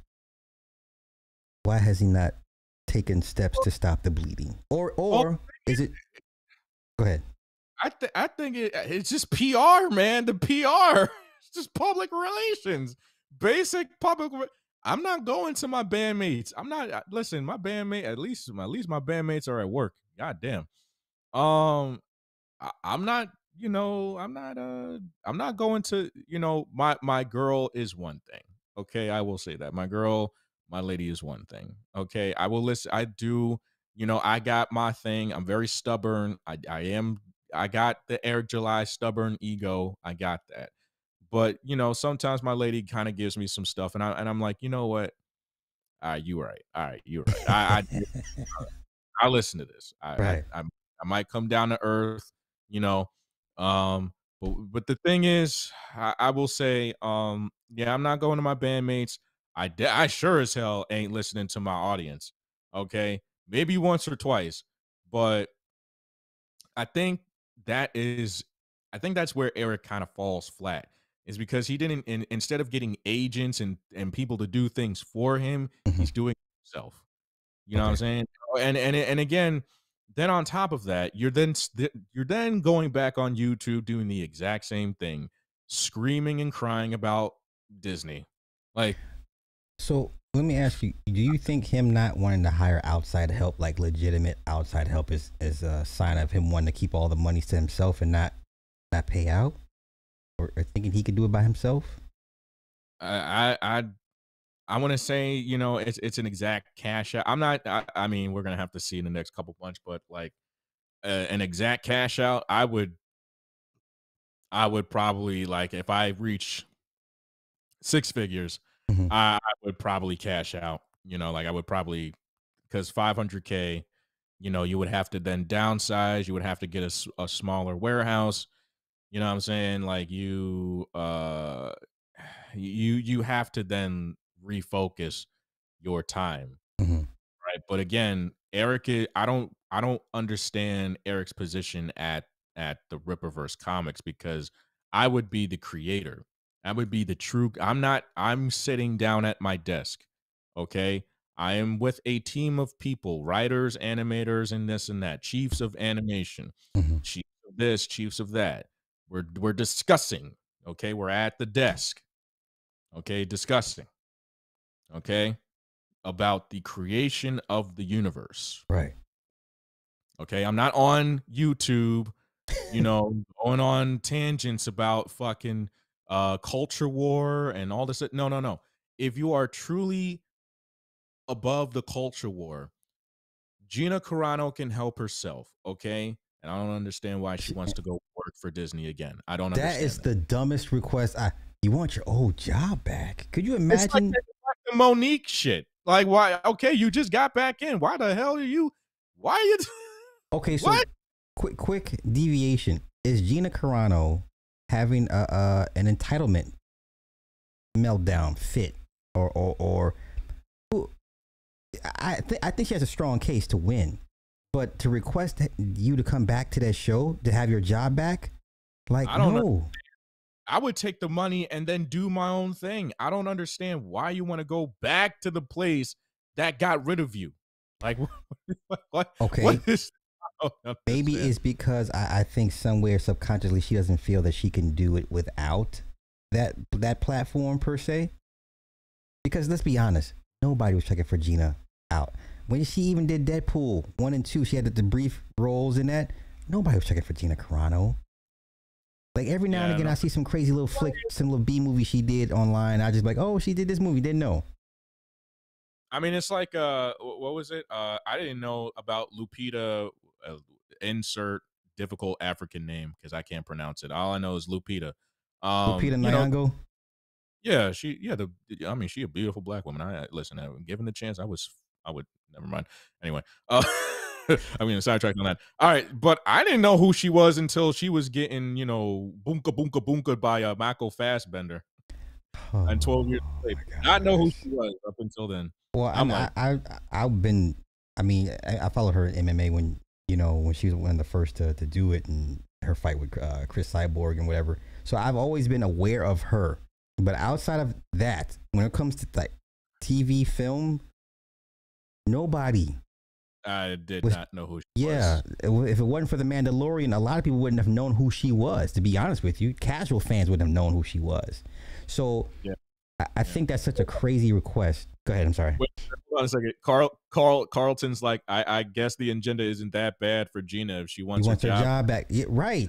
Why has he not taken steps to stop the bleeding? Or, or is it? Go ahead. I think I think it, it's just PR, man. The PR. It's just public relations basic public. I'm not going to my bandmates. I'm not. Uh, listen, my bandmate. At least, at least my bandmates are at work. God damn. Um, I, I'm not. You know, I'm not. Uh, I'm not going to. You know, my my girl is one thing. Okay, I will say that my girl, my lady is one thing. Okay, I will listen. I do. You know, I got my thing. I'm very stubborn. I I am. I got the Eric July stubborn ego. I got that. But you know, sometimes my lady kind of gives me some stuff, and I and I'm like, you know what? All right, you right. All right, you right. I I, I listen to this. I, right. I, I I might come down to earth, you know. Um, but but the thing is, I, I will say, um, yeah, I'm not going to my bandmates. I de- I sure as hell ain't listening to my audience. Okay, maybe once or twice, but I think that is, I think that's where Eric kind of falls flat is because he didn't in, instead of getting agents and and people to do things for him, mm-hmm. he's doing himself. You know okay. what I'm saying? Oh, and and and again, then on top of that, you're then you're then going back on YouTube doing the exact same thing, screaming and crying about Disney. Like so let me ask you, do you think him not wanting to hire outside help, like legitimate outside help is is a sign of him wanting to keep all the money to himself and not not pay out? or, or thinking he could do it by himself? I I I want to say you know it's it's an exact cash out. I'm not. I, I mean, we're gonna have to see in the next couple months, but like uh, an exact cash out, I would I would probably like if I reach six figures, mm-hmm. I, I would probably cash out. You know, like I would probably because 500k, you know, you would have to then downsize. You would have to get a, a smaller warehouse. You know what I'm saying? Like you uh you you have to then refocus your time, mm-hmm. right? But again, Eric, I don't I don't understand Eric's position at at the Rippaverse comics because I would be the creator. I would be the true. I'm not. I'm sitting down at my desk. Okay. I am with a team of people, writers, animators, and this and that, chiefs of animation, mm-hmm. chiefs of this, chiefs of that. We're we're discussing. Okay, we're at the desk. Okay, discussing. Okay, about the creation of the universe. Right. Okay, I'm not on YouTube, you know, going on tangents about fucking uh culture war and all this. No, no, no. If you are truly above the culture war, Gina Carano can help herself, okay? And I don't understand why she wants to go work for Disney again. I don't understand. that is that. the dumbest request. I you want your old job back? Could you imagine? Like Monique shit. Like why? Okay, you just got back in. Why the hell are you? Why are you? okay, so what? quick, quick deviation. Is Gina Carano having a, uh, an entitlement meltdown fit, or or or? I think I think she has a strong case to win, but to request you to come back to that show to have your job back, like I don't no. Know. I would take the money and then do my own thing. I don't understand why you want to go back to the place that got rid of you. Like, what? Okay. What is, Maybe it's because I, I think somewhere subconsciously she doesn't feel that she can do it without that that platform per se. Because let's be honest, nobody was checking for Gina out. When she even did Deadpool one and two, she had the brief roles in that. Nobody was checking for Gina Carano. Like every now yeah, and again, I, I, see some crazy little flick, some little B movie she did online. I just like, oh, she did this movie. Didn't know. I mean, it's like, uh, what was it? Uh, I didn't know about Lupita. Uh, insert difficult African name because I can't pronounce it. All I know is Lupita. Um, Lupita Nyong'o. Know, yeah, she. Yeah, the. I mean, she a beautiful black woman. I listen. I, given the chance, I was. I would. Never mind. Anyway. Uh, I mean, sidetrack on that. All right, but I didn't know who she was until she was getting, you know, boomka boomka boomka by uh, Michael Fassbender. Oh, and twelve years later, I know who she was up until then. Well, I'm I, like, I, I have been. I mean, I, I followed her in MMA when you know when she was one of the first to to do it, and her fight with uh, Cris Cyborg and whatever. So I've always been aware of her. But outside of that, when it comes to like TV, film, nobody I did was, not know who she yeah, was. if it wasn't for the Mandalorian, a lot of people wouldn't have known who she was. To be honest with you, casual fans wouldn't have known who she was. So yeah. I, I yeah. think that's such a crazy request. Go ahead. I'm sorry. Wait, hold on a second. Carl, Carl, Carlton's like, I, I guess the agenda isn't that bad for Gina if she wants, wants her, job. job back. Yeah, right.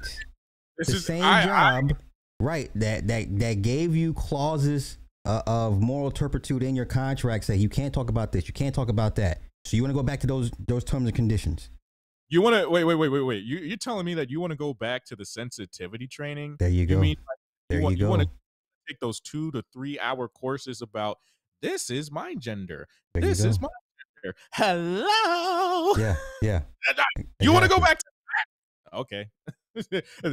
This the is, same I, job, I, right? That that that gave you clauses uh, of moral turpitude in your contract. that you can't talk about this. You can't talk about that so you want to go back to those those terms and conditions? You want to wait, wait, wait, wait, wait. You you're telling me that you want to go back to the sensitivity training? There you go. You mean like, there you, want, you go. You want to take those two to three hour courses about this is my gender. There this is my gender. Hello. Yeah, yeah. you exactly. want to go back to that? Okay.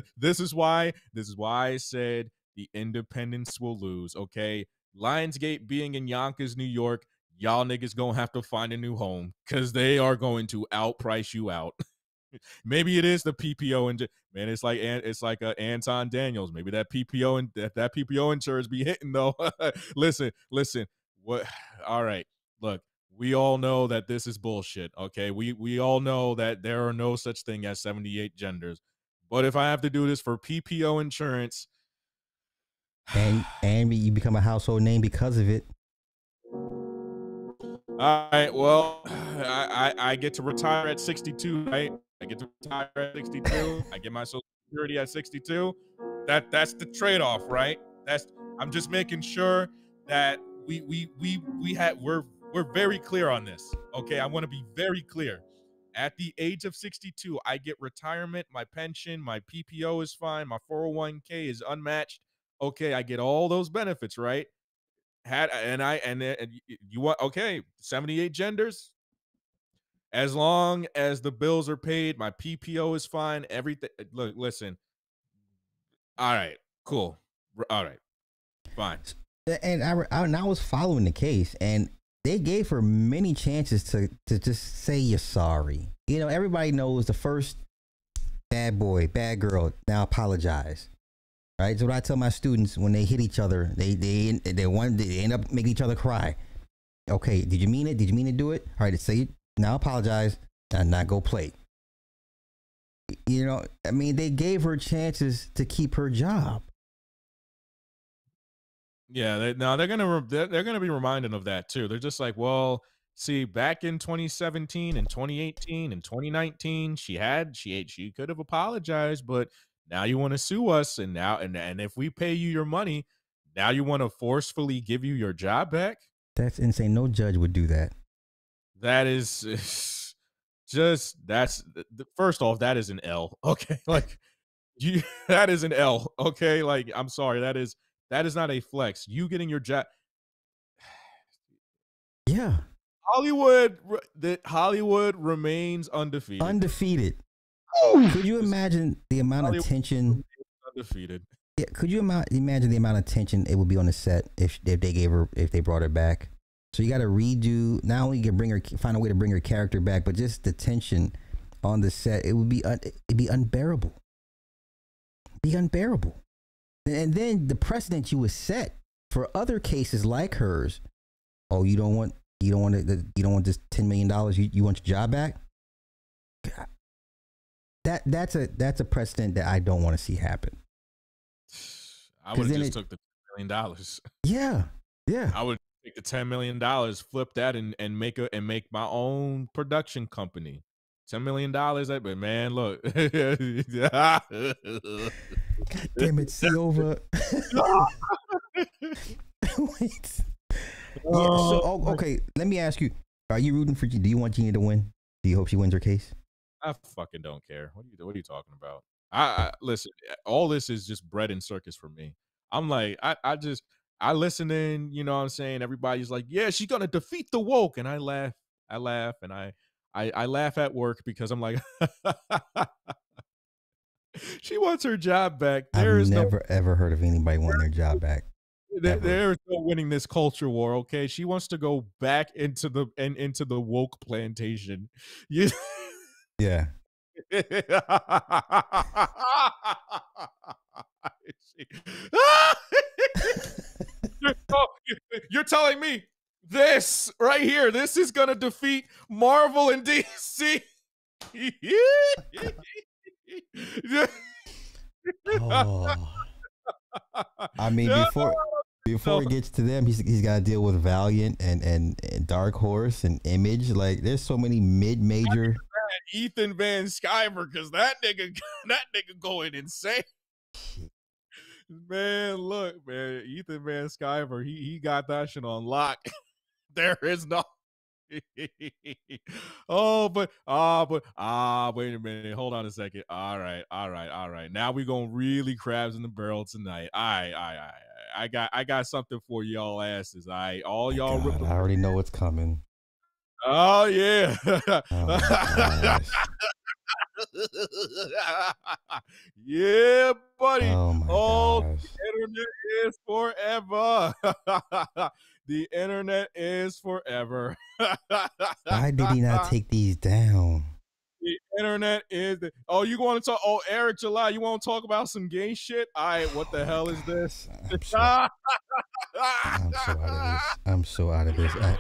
this is why. This is why I said the independents will lose. Okay. Lionsgate being in Yonkers, New York, y'all niggas gonna have to find a new home because they are going to outprice you out. maybe it is the PPO and man, it's like it's like uh, Anton Daniels. Maybe that PPO and that, that PPO insurance be hitting though. listen, listen. What? All right, look. We all know that this is bullshit. Okay, we we all know that there are no such thing as seventy eight genders. But if I have to do this for PPO insurance, and and you become a household name because of it. All right. Well, I, I, I get to retire at 62, right? I get to retire at 62. I get my social security at 62. That that's the trade-off, right? That's I'm just making sure that we we we we had we're we're very clear on this. Okay, I want to be very clear. At the age of 62, I get retirement, my pension, my PPO is fine, my 401k is unmatched. Okay, I get all those benefits, right? had and I and, and you want okay, 78 genders. As long as the bills are paid, my PPO is fine. Everything. Eh, look, listen. All right, cool. All right, fine. And I, I, and I was following the case, and they gave her many chances to to just say you're sorry. You know, everybody knows the first bad boy, bad girl. Now apologize. Right. So what I tell my students when they hit each other, they they they want they end up making each other cry. Okay, did you mean it? Did you mean to do it? All right, say now. Apologize and not go play. You know, I mean, they gave her chances to keep her job. Yeah, they, no, they're gonna they're, they're gonna be reminded of that too. They're just like, well, see, back in 2017 and 2018 and 2019, she had she she could have apologized, but now you want to sue us, and now and and if we pay you your money, now you want to forcefully give you your job back. That's insane. No judge would do that. That is just that's first off, that is an L. Okay, like you that is an L. Okay, like I'm sorry, that is that is not a flex. You getting your job. Yeah. Hollywood that Hollywood remains undefeated. Undefeated. Oh, could you imagine the amount Hollywood of tension? Undefeated. Yeah, could you imagine the amount of tension it would be on the set if if they gave her if they brought her back? So you got to redo. Not only you can bring her, find a way to bring her character back, but just the tension on the set. It would be un, it'd be unbearable. Be unbearable. And then the precedent you would set for other cases like hers. Oh, you don't want you don't want to, you don't want this ten million dollars. You you want your job back. God. That that's a that's a precedent that I don't want to see happen. I would have just it, took the million dollars. Yeah, yeah. I would take the ten million dollars, flip that, and and make a and make my own production company. Ten million dollars, but man, look. God damn it, see over. Wait. Yeah, so, oh, oh, okay, let me ask you: Are you rooting for? Do you want Gina to win? Do you hope she wins her case? I fucking don't care. What are you What are you talking about? I, I listen. All this is just bread and circus for me. I'm like, I, I just, I listen in. You know, what I'm saying everybody's like, yeah, she's gonna defeat the woke, and I laugh. I laugh, and I, I, I laugh at work because I'm like, she wants her job back. There I've never no, ever heard of anybody wanting their job back. There, there's no winning this culture war. Okay, she wants to go back into the and into the woke plantation. You, yeah. you're telling me this right here, this is gonna defeat Marvel and DC. Oh. I mean, before before it gets to them, he's he's got to deal with Valiant and, and, and Dark Horse and Image. Like, there's so many mid major. Ethan Van Sciver, because that nigga, that nigga going insane. Man, look, man, Ethan Van Sciver, he he got that shit on lock. there is no oh, but ah, but ah, wait a minute. Hold on a second. All right, all right, all right. Now we gonna really crabs in the barrel tonight. I, I, I, I got, I got something for y'all asses. I, all y'all. God, I already know what's coming. Oh yeah. oh, yeah, buddy. Oh, my oh the internet is forever. the internet is forever. Why did he not take these down? The internet is. The, oh, you want to talk? Oh, Eric July, you want to talk about some gay shit? All right, what the oh, hell is this? I'm so, I'm so out of this. I'm so out of this. I,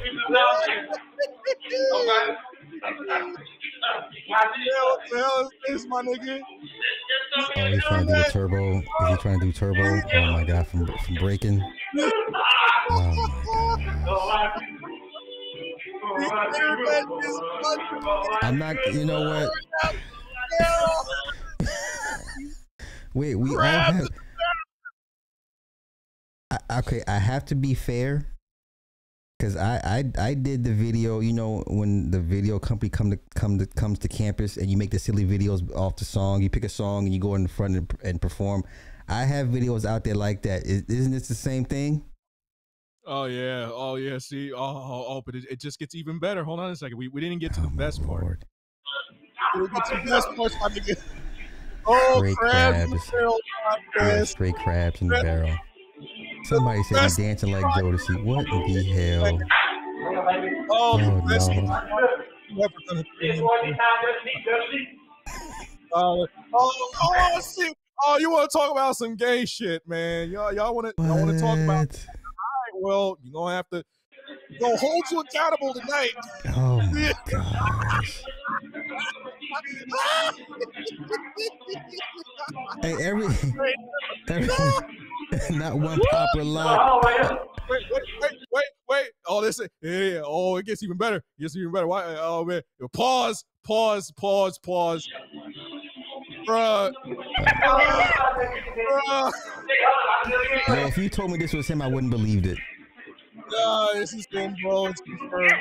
what the hell is this, my nigga? Oh, he's trying to do a turbo. Is he trying to do turbo? Oh my god, from from breaking. Oh. I'm not. You know what? Wait, we all have. I, okay, I have to be fair because I, I I did the video. You know, when the video company come to come to comes to campus and you make the silly videos off the song. You pick a song and you go in front and, and perform. I have videos out there like that. Is, isn't this the same thing? Oh yeah, oh yeah. See, oh, oh, oh but it, it, just gets even better. Hold on a second. We, we didn't get to oh, the best Lord. part. We get to the best part. Nigga. Oh, straight crabs, crabs. In the barrel, straight crabs in the barrel. Somebody said he's dancing like Jodeci. What the hell? Oh, oh no. Oh, oh, oh, shit. Oh, you want to talk about some gay shit, man? Y'all, y'all want to, y'all want to talk about? All right, well, you're gonna have to go hold you accountable tonight. Oh my gosh. hey, every, every not one proper line. Wait, wait, wait, wait, wait. Oh, this is, yeah, oh, it gets even better. It gets even better. Why? Oh man, pause, pause, pause, pause. Bruh. Bruh. Yo, if you told me this was him, I wouldn't believed it. No, this is him, bro. It's confirmed.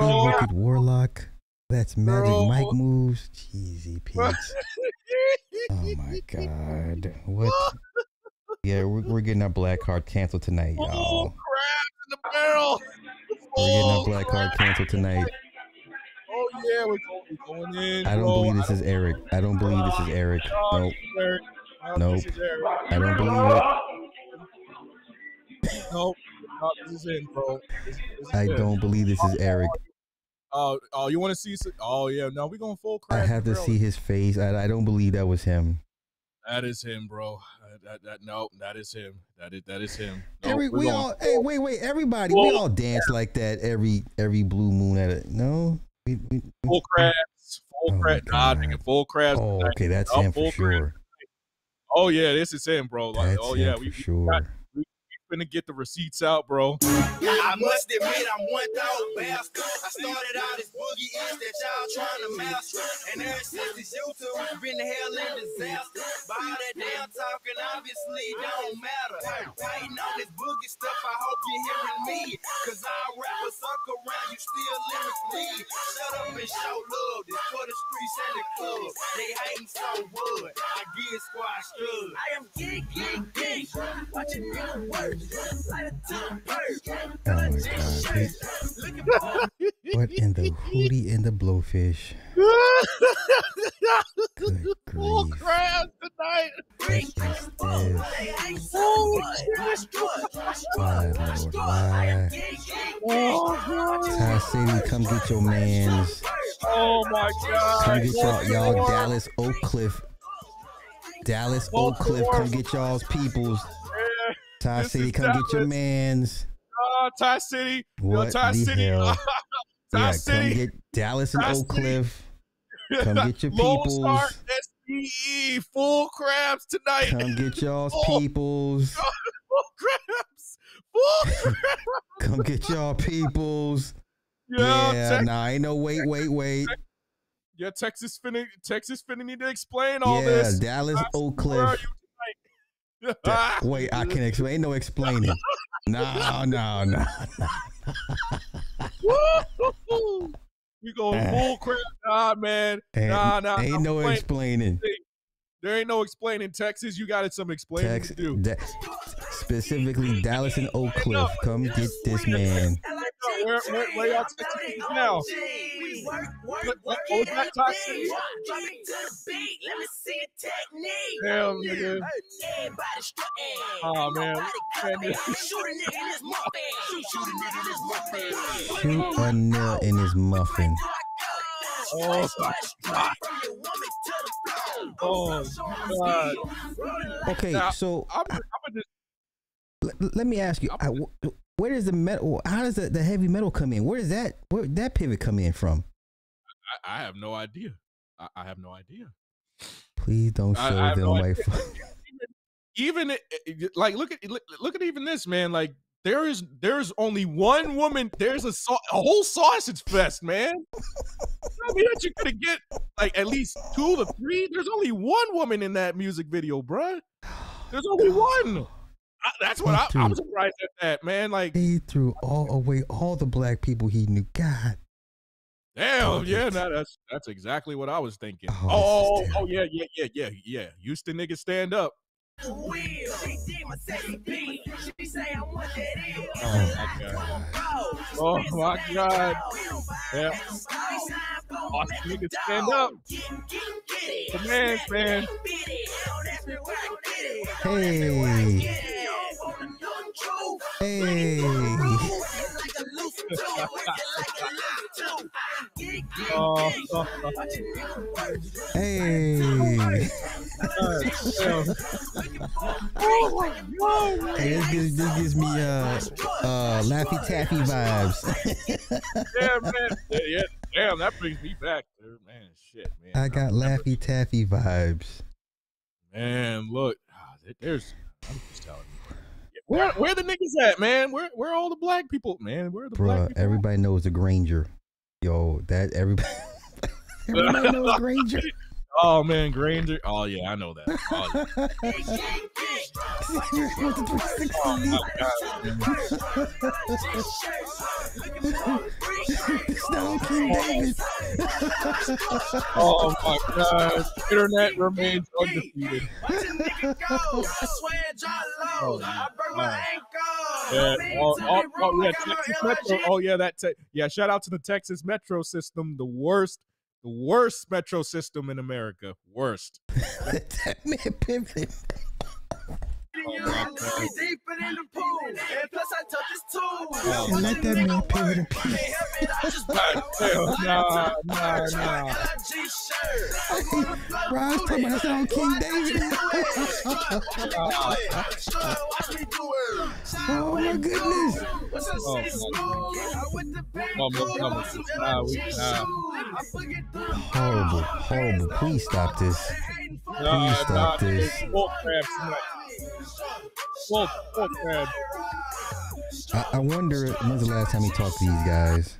Oh, Wicked Warlock. That's Magic bro. Mike moves. Cheesy Pete. oh my god. What? Yeah, we're, we're getting our black card canceled tonight, y'all. Oh, crap in the barrel. We're getting our black card canceled tonight. Oh yeah, we're going, we're going in. I don't bro. believe this is Eric. I don't believe this is Eric. Nope. Nope. I don't believe it. Nope. No, this is in, bro. This, this I don't believe this is oh, Eric. Oh, oh, you want to see? Oh yeah, no, we going full. I have to see his face. I, I don't believe that was him. That is him, bro. Uh, that, that no, that is him. That is that is him. No, every we all hey wait wait everybody we all dance like that every every blue moon at it. No, we, we, full crabs, full oh crabs. Nah, nigga, full crabs. Oh, okay, that's him for sure. Oh yeah, this is him, bro. Like, oh, that's oh yeah, we, sure. we got, finna get the receipts out, bro. I must admit I'm one dog bastard. I started out as boogie is that y'all trying to master. And ever since this YouTube been hell in disaster. But all that damn talking obviously don't matter. Waiting on this boogie stuff, I hope you're hearing me. Cause I'll rap a sucker around, you still lyrics me. Shut up and show love. This for the streets and the club. They hating so wood. I get squash good. I am geek, geek, geek. Watching you work. Oh what in the hootie in the blowfish? Good Full crab tonight. What is this? Why, Lord, why? Oh, Ty City, come get your mans. Oh my God. Come get y'all, y'all Dallas Oak Cliff. Dallas Oak Cliff, come get y'all's peoples. Ty this City, come Dallas. get your man's. Uh, Ty City. What Yo, Ty the City. hell? Ty yeah, City. come get Dallas and Ty Oak Cliff. Come get your Lone peoples. Star SPE, full crabs tonight. Come get y'all's peoples. full crabs. Full crabs. come get y'all peoples. Yeah, yeah Tex- nah, ain't no wait, wait, wait. Yeah, Texas finna Texas finna need to explain all yeah, this. Yeah, Dallas Oak Cliff. Wait, I can explain. Ain't No explaining. No, no, no. we going full eh. crap. Nah, man. Ain't, nah, nah. Ain't no explaining. There ain't no explaining. Texas, you got it. some explaining Tex- to do. Da- specifically, Dallas and Oak Cliff. Come get this man. Where, where, where y'all Texas now? work, work, work what was that top six? Drop it to the beat. Let me see a technique. Damn, nigga. Everybody. Oh man. Shoot a nigga in. Shoot a nigga in his muffin. Shoot a nail in his muffin. Oh, God. Oh, God. Okay, now, so I'm, I'm just, let, let me ask you. I, where does the metal? How does the, the heavy metal come in? Where does that where that pivot come in from? I, I have no idea. I, I, have no idea. Please don't show I, them no white. even, even like look at look at even this man. Like there is there's only one woman. There's a a whole sausage fest, man. I mean that you could get like at least two to three. There's only one woman in that music video, bruh. There's only one. I, that's what I, am surprised at that, man. Like he threw all away all the black people he knew. God. Damn, yeah, no, that's that's exactly what I was thinking. Oh, oh, oh, oh, oh yeah, yeah, yeah, yeah, yeah. Houston niggas stand up. Oh my oh, god. Oh my god. Yeah. Austin niggas stand up. The man, man. Hey. Hey. Oh, Hey. Hey, this gives, this gives me uh uh Laffy Taffy vibes. yeah, man. Yeah, yeah, damn, that brings me back, dude. Man, shit, man. I got Laffy Taffy vibes. Man, look, ah, there's. I'm just telling. Where where the niggas at, man? Where where all the black people, man? Where are the black people? everybody knows the Granger. Yo, that everybody everybody knows Granger. Oh man, Granger. Oh yeah, I know that. Oh, yeah. Oh, my God, man. Stone King David. My god. Internet remains undefeated. Yeah. Oh, oh, oh, yeah. Texas Metro. Oh yeah, that. Te- yeah. Shout out to the Texas Metro system. The worst, the worst metro system in America. Worst. that man And let that man pivot in peace. Damn, nah, nah, nah. Ron's talking King David. oh my goodness. Horrible, horrible. Please stop this. Nah, stop this. Wolf crab tonight. Wolf, wolf crab. I, I wonder when's the last time he talked to these guys.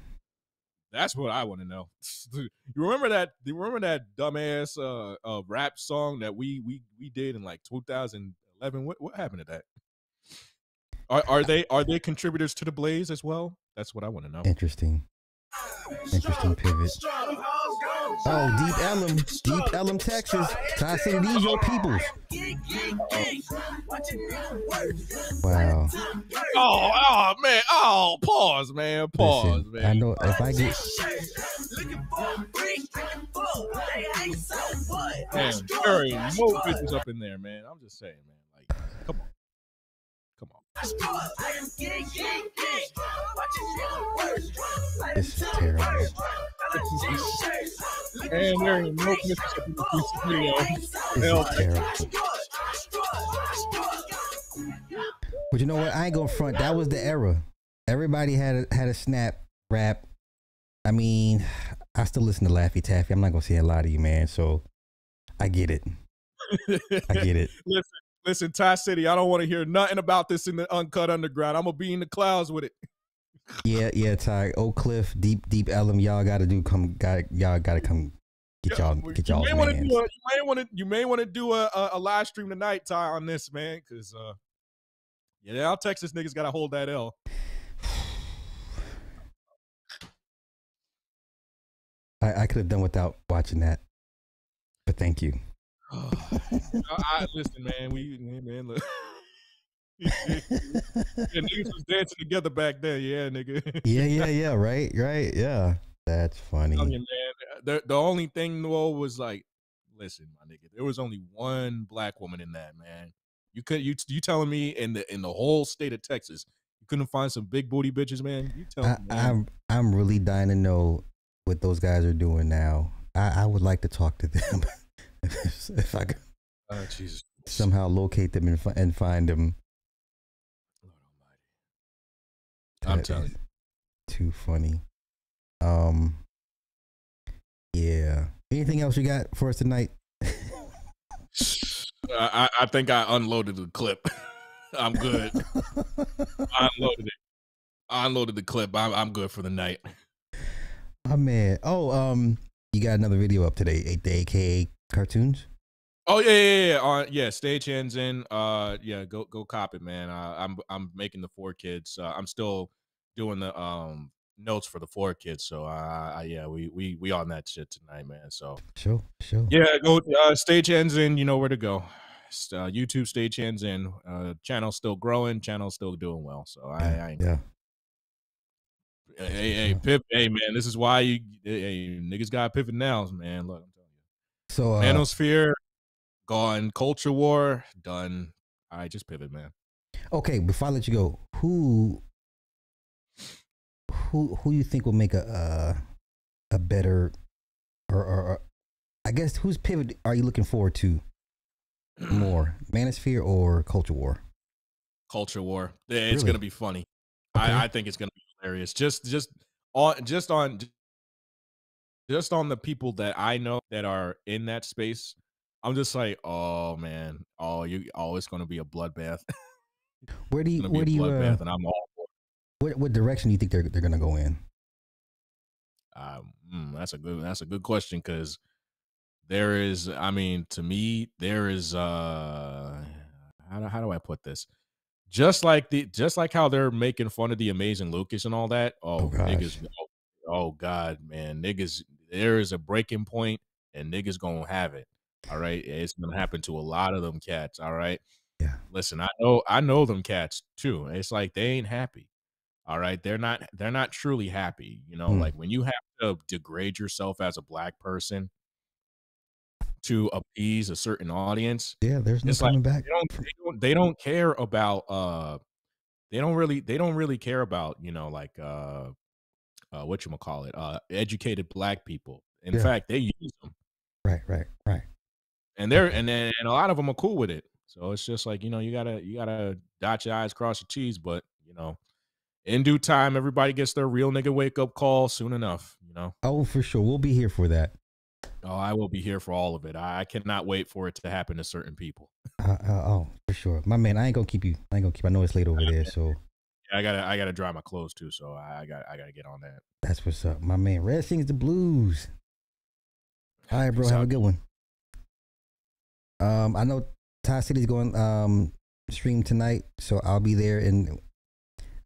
That's what I want to know. you remember that? You remember that dumbass uh, uh rap song that we we we did in like 2011? What what happened to that? Are are they are they contributors to the Blaze as well? That's what I want to know. Interesting. Interesting pivot. Oh, Deep Ellum, Deep Ellum, Texas. Ty City, these your peoples. Wow. Oh, oh man. Oh, pause, man. Pause, Listen, man. I know if I get Man, there ain't no bitches up in there, man. I'm just saying, man. Like, come on. This is terrible. And there ain't no Mississippi video. This is terrible. But you know what? I ain't gonna front. That was the era. Everybody had a, had a snap rap. I mean, I still listen to Laffy Taffy. I'm not gonna say a lot of you, man. So I get it. I get it. listen, listen, Ty City. I don't want to hear nothing about this in the uncut underground. I'm gonna be in the clouds with it. Yeah, yeah, Ty. Oak Cliff, Deep Deep Ellum. Y'all got to do come. Got y'all got to come. Get y'all. Get you y'all. may want to do a, you may want to you may want to do a, a, a live stream tonight, Ty, on this man, because uh, yeah, our Texas niggas got to hold that L. I, I could have done without watching that, but thank you. Oh. I, I, listen, man, we man, look. yeah, niggas was dancing together back then, yeah, nigga. yeah, yeah, yeah. Right, right. Yeah, that's funny. telling you, man. The the only thing though was like, listen, my nigga, there was only one black woman in that, man. You could you you telling me in the in the whole state of Texas, you couldn't find some big booty bitches, man? You tell me, I, man. I'm I'm really dying to know what those guys are doing now. I, I would like to talk to them if, I could oh, Jesus. somehow locate them and, fi- and find them. Lord Almighty. I'm That telling you. too funny. Um, yeah. Anything else you got for us tonight? I, I think I unloaded the clip. I'm good. I unloaded it. I unloaded the clip. I'm, I'm good for the night. oh man. Oh, um, you got another video up today. The AKA cartoons. Oh yeah, yeah, yeah. Uh, yeah, stagehands in. Uh, yeah, go go cop it, man. Uh, I'm I'm making the four kids. Uh, I'm still doing the um notes for the four kids. So uh, I, yeah, we we we on that shit tonight, man. So Sure, sure. yeah, go uh, stagehands in. You know where to go. Uh, YouTube stagehands in. Uh, channel still growing. Channel still doing well. So I, I yeah. Hey, hey, Pip. Hey, man, this is why you hey, niggas got pivot now, man. Look, I'm telling you. So uh, Manosphere, gone. Culture War, done. All right, just pivot, man. Okay, before I let you go, who who who you think will make a uh, a better or, or, or I guess whose pivot are you looking forward to more, Manosphere or Culture War? Culture War. It's Really? gonna be funny. Okay. I, I think it's gonna be hilarious. Just just on just on just on the people that I know that are in that space. I'm just like, oh man, oh you, oh it's gonna be a bloodbath. Where do you where do you uh, and I'm all. what what direction do you think they're they're gonna go in? Um, mm, that's a good that's a good question because there is i mean to me there is uh how do, how do i put this just like the just like how they're making fun of the amazing lucas and all that oh, Oh, niggas oh, oh god man niggas there is a breaking point and niggas gonna have it all right it's gonna happen to a lot of them cats all right Yeah. listen i know i know them cats too it's like they ain't happy all right they're not they're not truly happy you know Hmm. like when you have to degrade yourself as a black person to appease a certain audience Yeah, there's no It's like- coming back. they don't, they don't they don't care about uh they don't really they don't really care about you know like uh uh what you call it uh educated black people in Yeah. fact they use them Right, right, right. and they're and then and a lot of them are cool with it so it's just like you know you gotta you gotta dot your i's cross your t's but you know in due time everybody gets their real nigga wake up call soon enough you know Oh, for sure. We'll be here for that. oh i will be here for all of it i, I cannot wait for it to happen to certain people Uh, uh, oh, for sure. My man, I ain't gonna keep you. I ain't gonna keep. I know it's late over there, so i gotta i gotta dry my clothes too so i, I got i gotta get on that that's what's up. My man, Red sings the blues. All right, bro. Peace Have a good one. Um, I know Ty City's going um stream tonight, so I'll be there and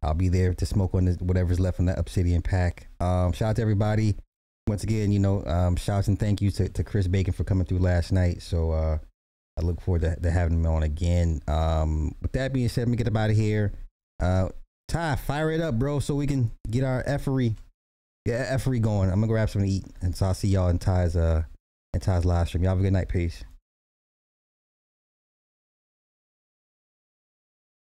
I'll be there to smoke on the, whatever's left in the Obsidian pack. Um, shout out to everybody. Once again, you know, um, shouts and thank you to, to Chris Bacon for coming through last night. So uh, I look forward to, to having him on again. Um, with that being said, let me get up out of here. Uh, Ty, fire it up, bro, so we can get our effery, get effery going. I'm gonna grab something to eat, and so I'll see y'all in Ty's uh in Ty's live stream. Y'all have a good night. Peace.